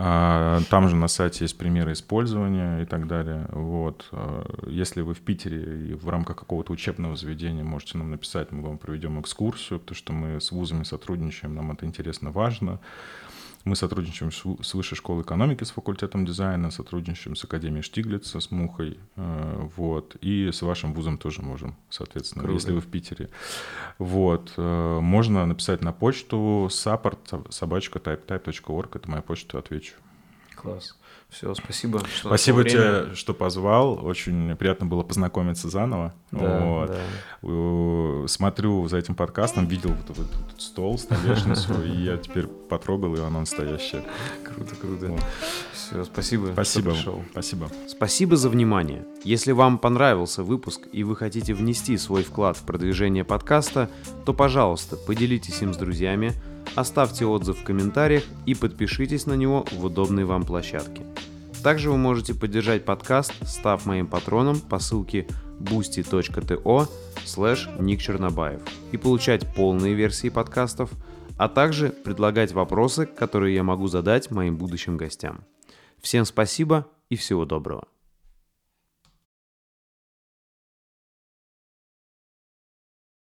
А, там же на сайте есть примеры использования и так далее. Вот. А, если вы в Питере и в рамках какого-то учебного заведения можете нам написать, мы вам проведем экскурсию, потому что мы с вузами сотрудничаем, нам это интересно, важно. Мы сотрудничаем с Высшей школой экономики, с факультетом дизайна, сотрудничаем с Академией Штиглица, с Мухой, э, вот, и с вашим вузом тоже можем, соответственно, Круто. если вы в Питере. Вот, э, можно написать на почту support собачка typetype.org, это моя почта, отвечу. Класс. Все, спасибо. Что спасибо тебе, что позвал. Очень приятно было познакомиться заново. Да, вот. да. Смотрю за этим подкастом, видел вот этот, этот стол, столешницу, и я теперь потрогал, и она настоящая. Круто, круто. Вот. Все, спасибо. Спасибо. Спасибо. Спасибо за внимание. Если вам понравился выпуск и вы хотите внести свой вклад в продвижение подкаста, то, пожалуйста, поделитесь им с друзьями, оставьте отзыв в комментариях и подпишитесь на него в удобной вам площадке. Также вы можете поддержать подкаст, став моим патроном по ссылке boosty.to slash Ник Чернобаев и получать полные версии подкастов, а также предлагать вопросы, которые я могу задать моим будущим гостям. Всем спасибо и всего доброго.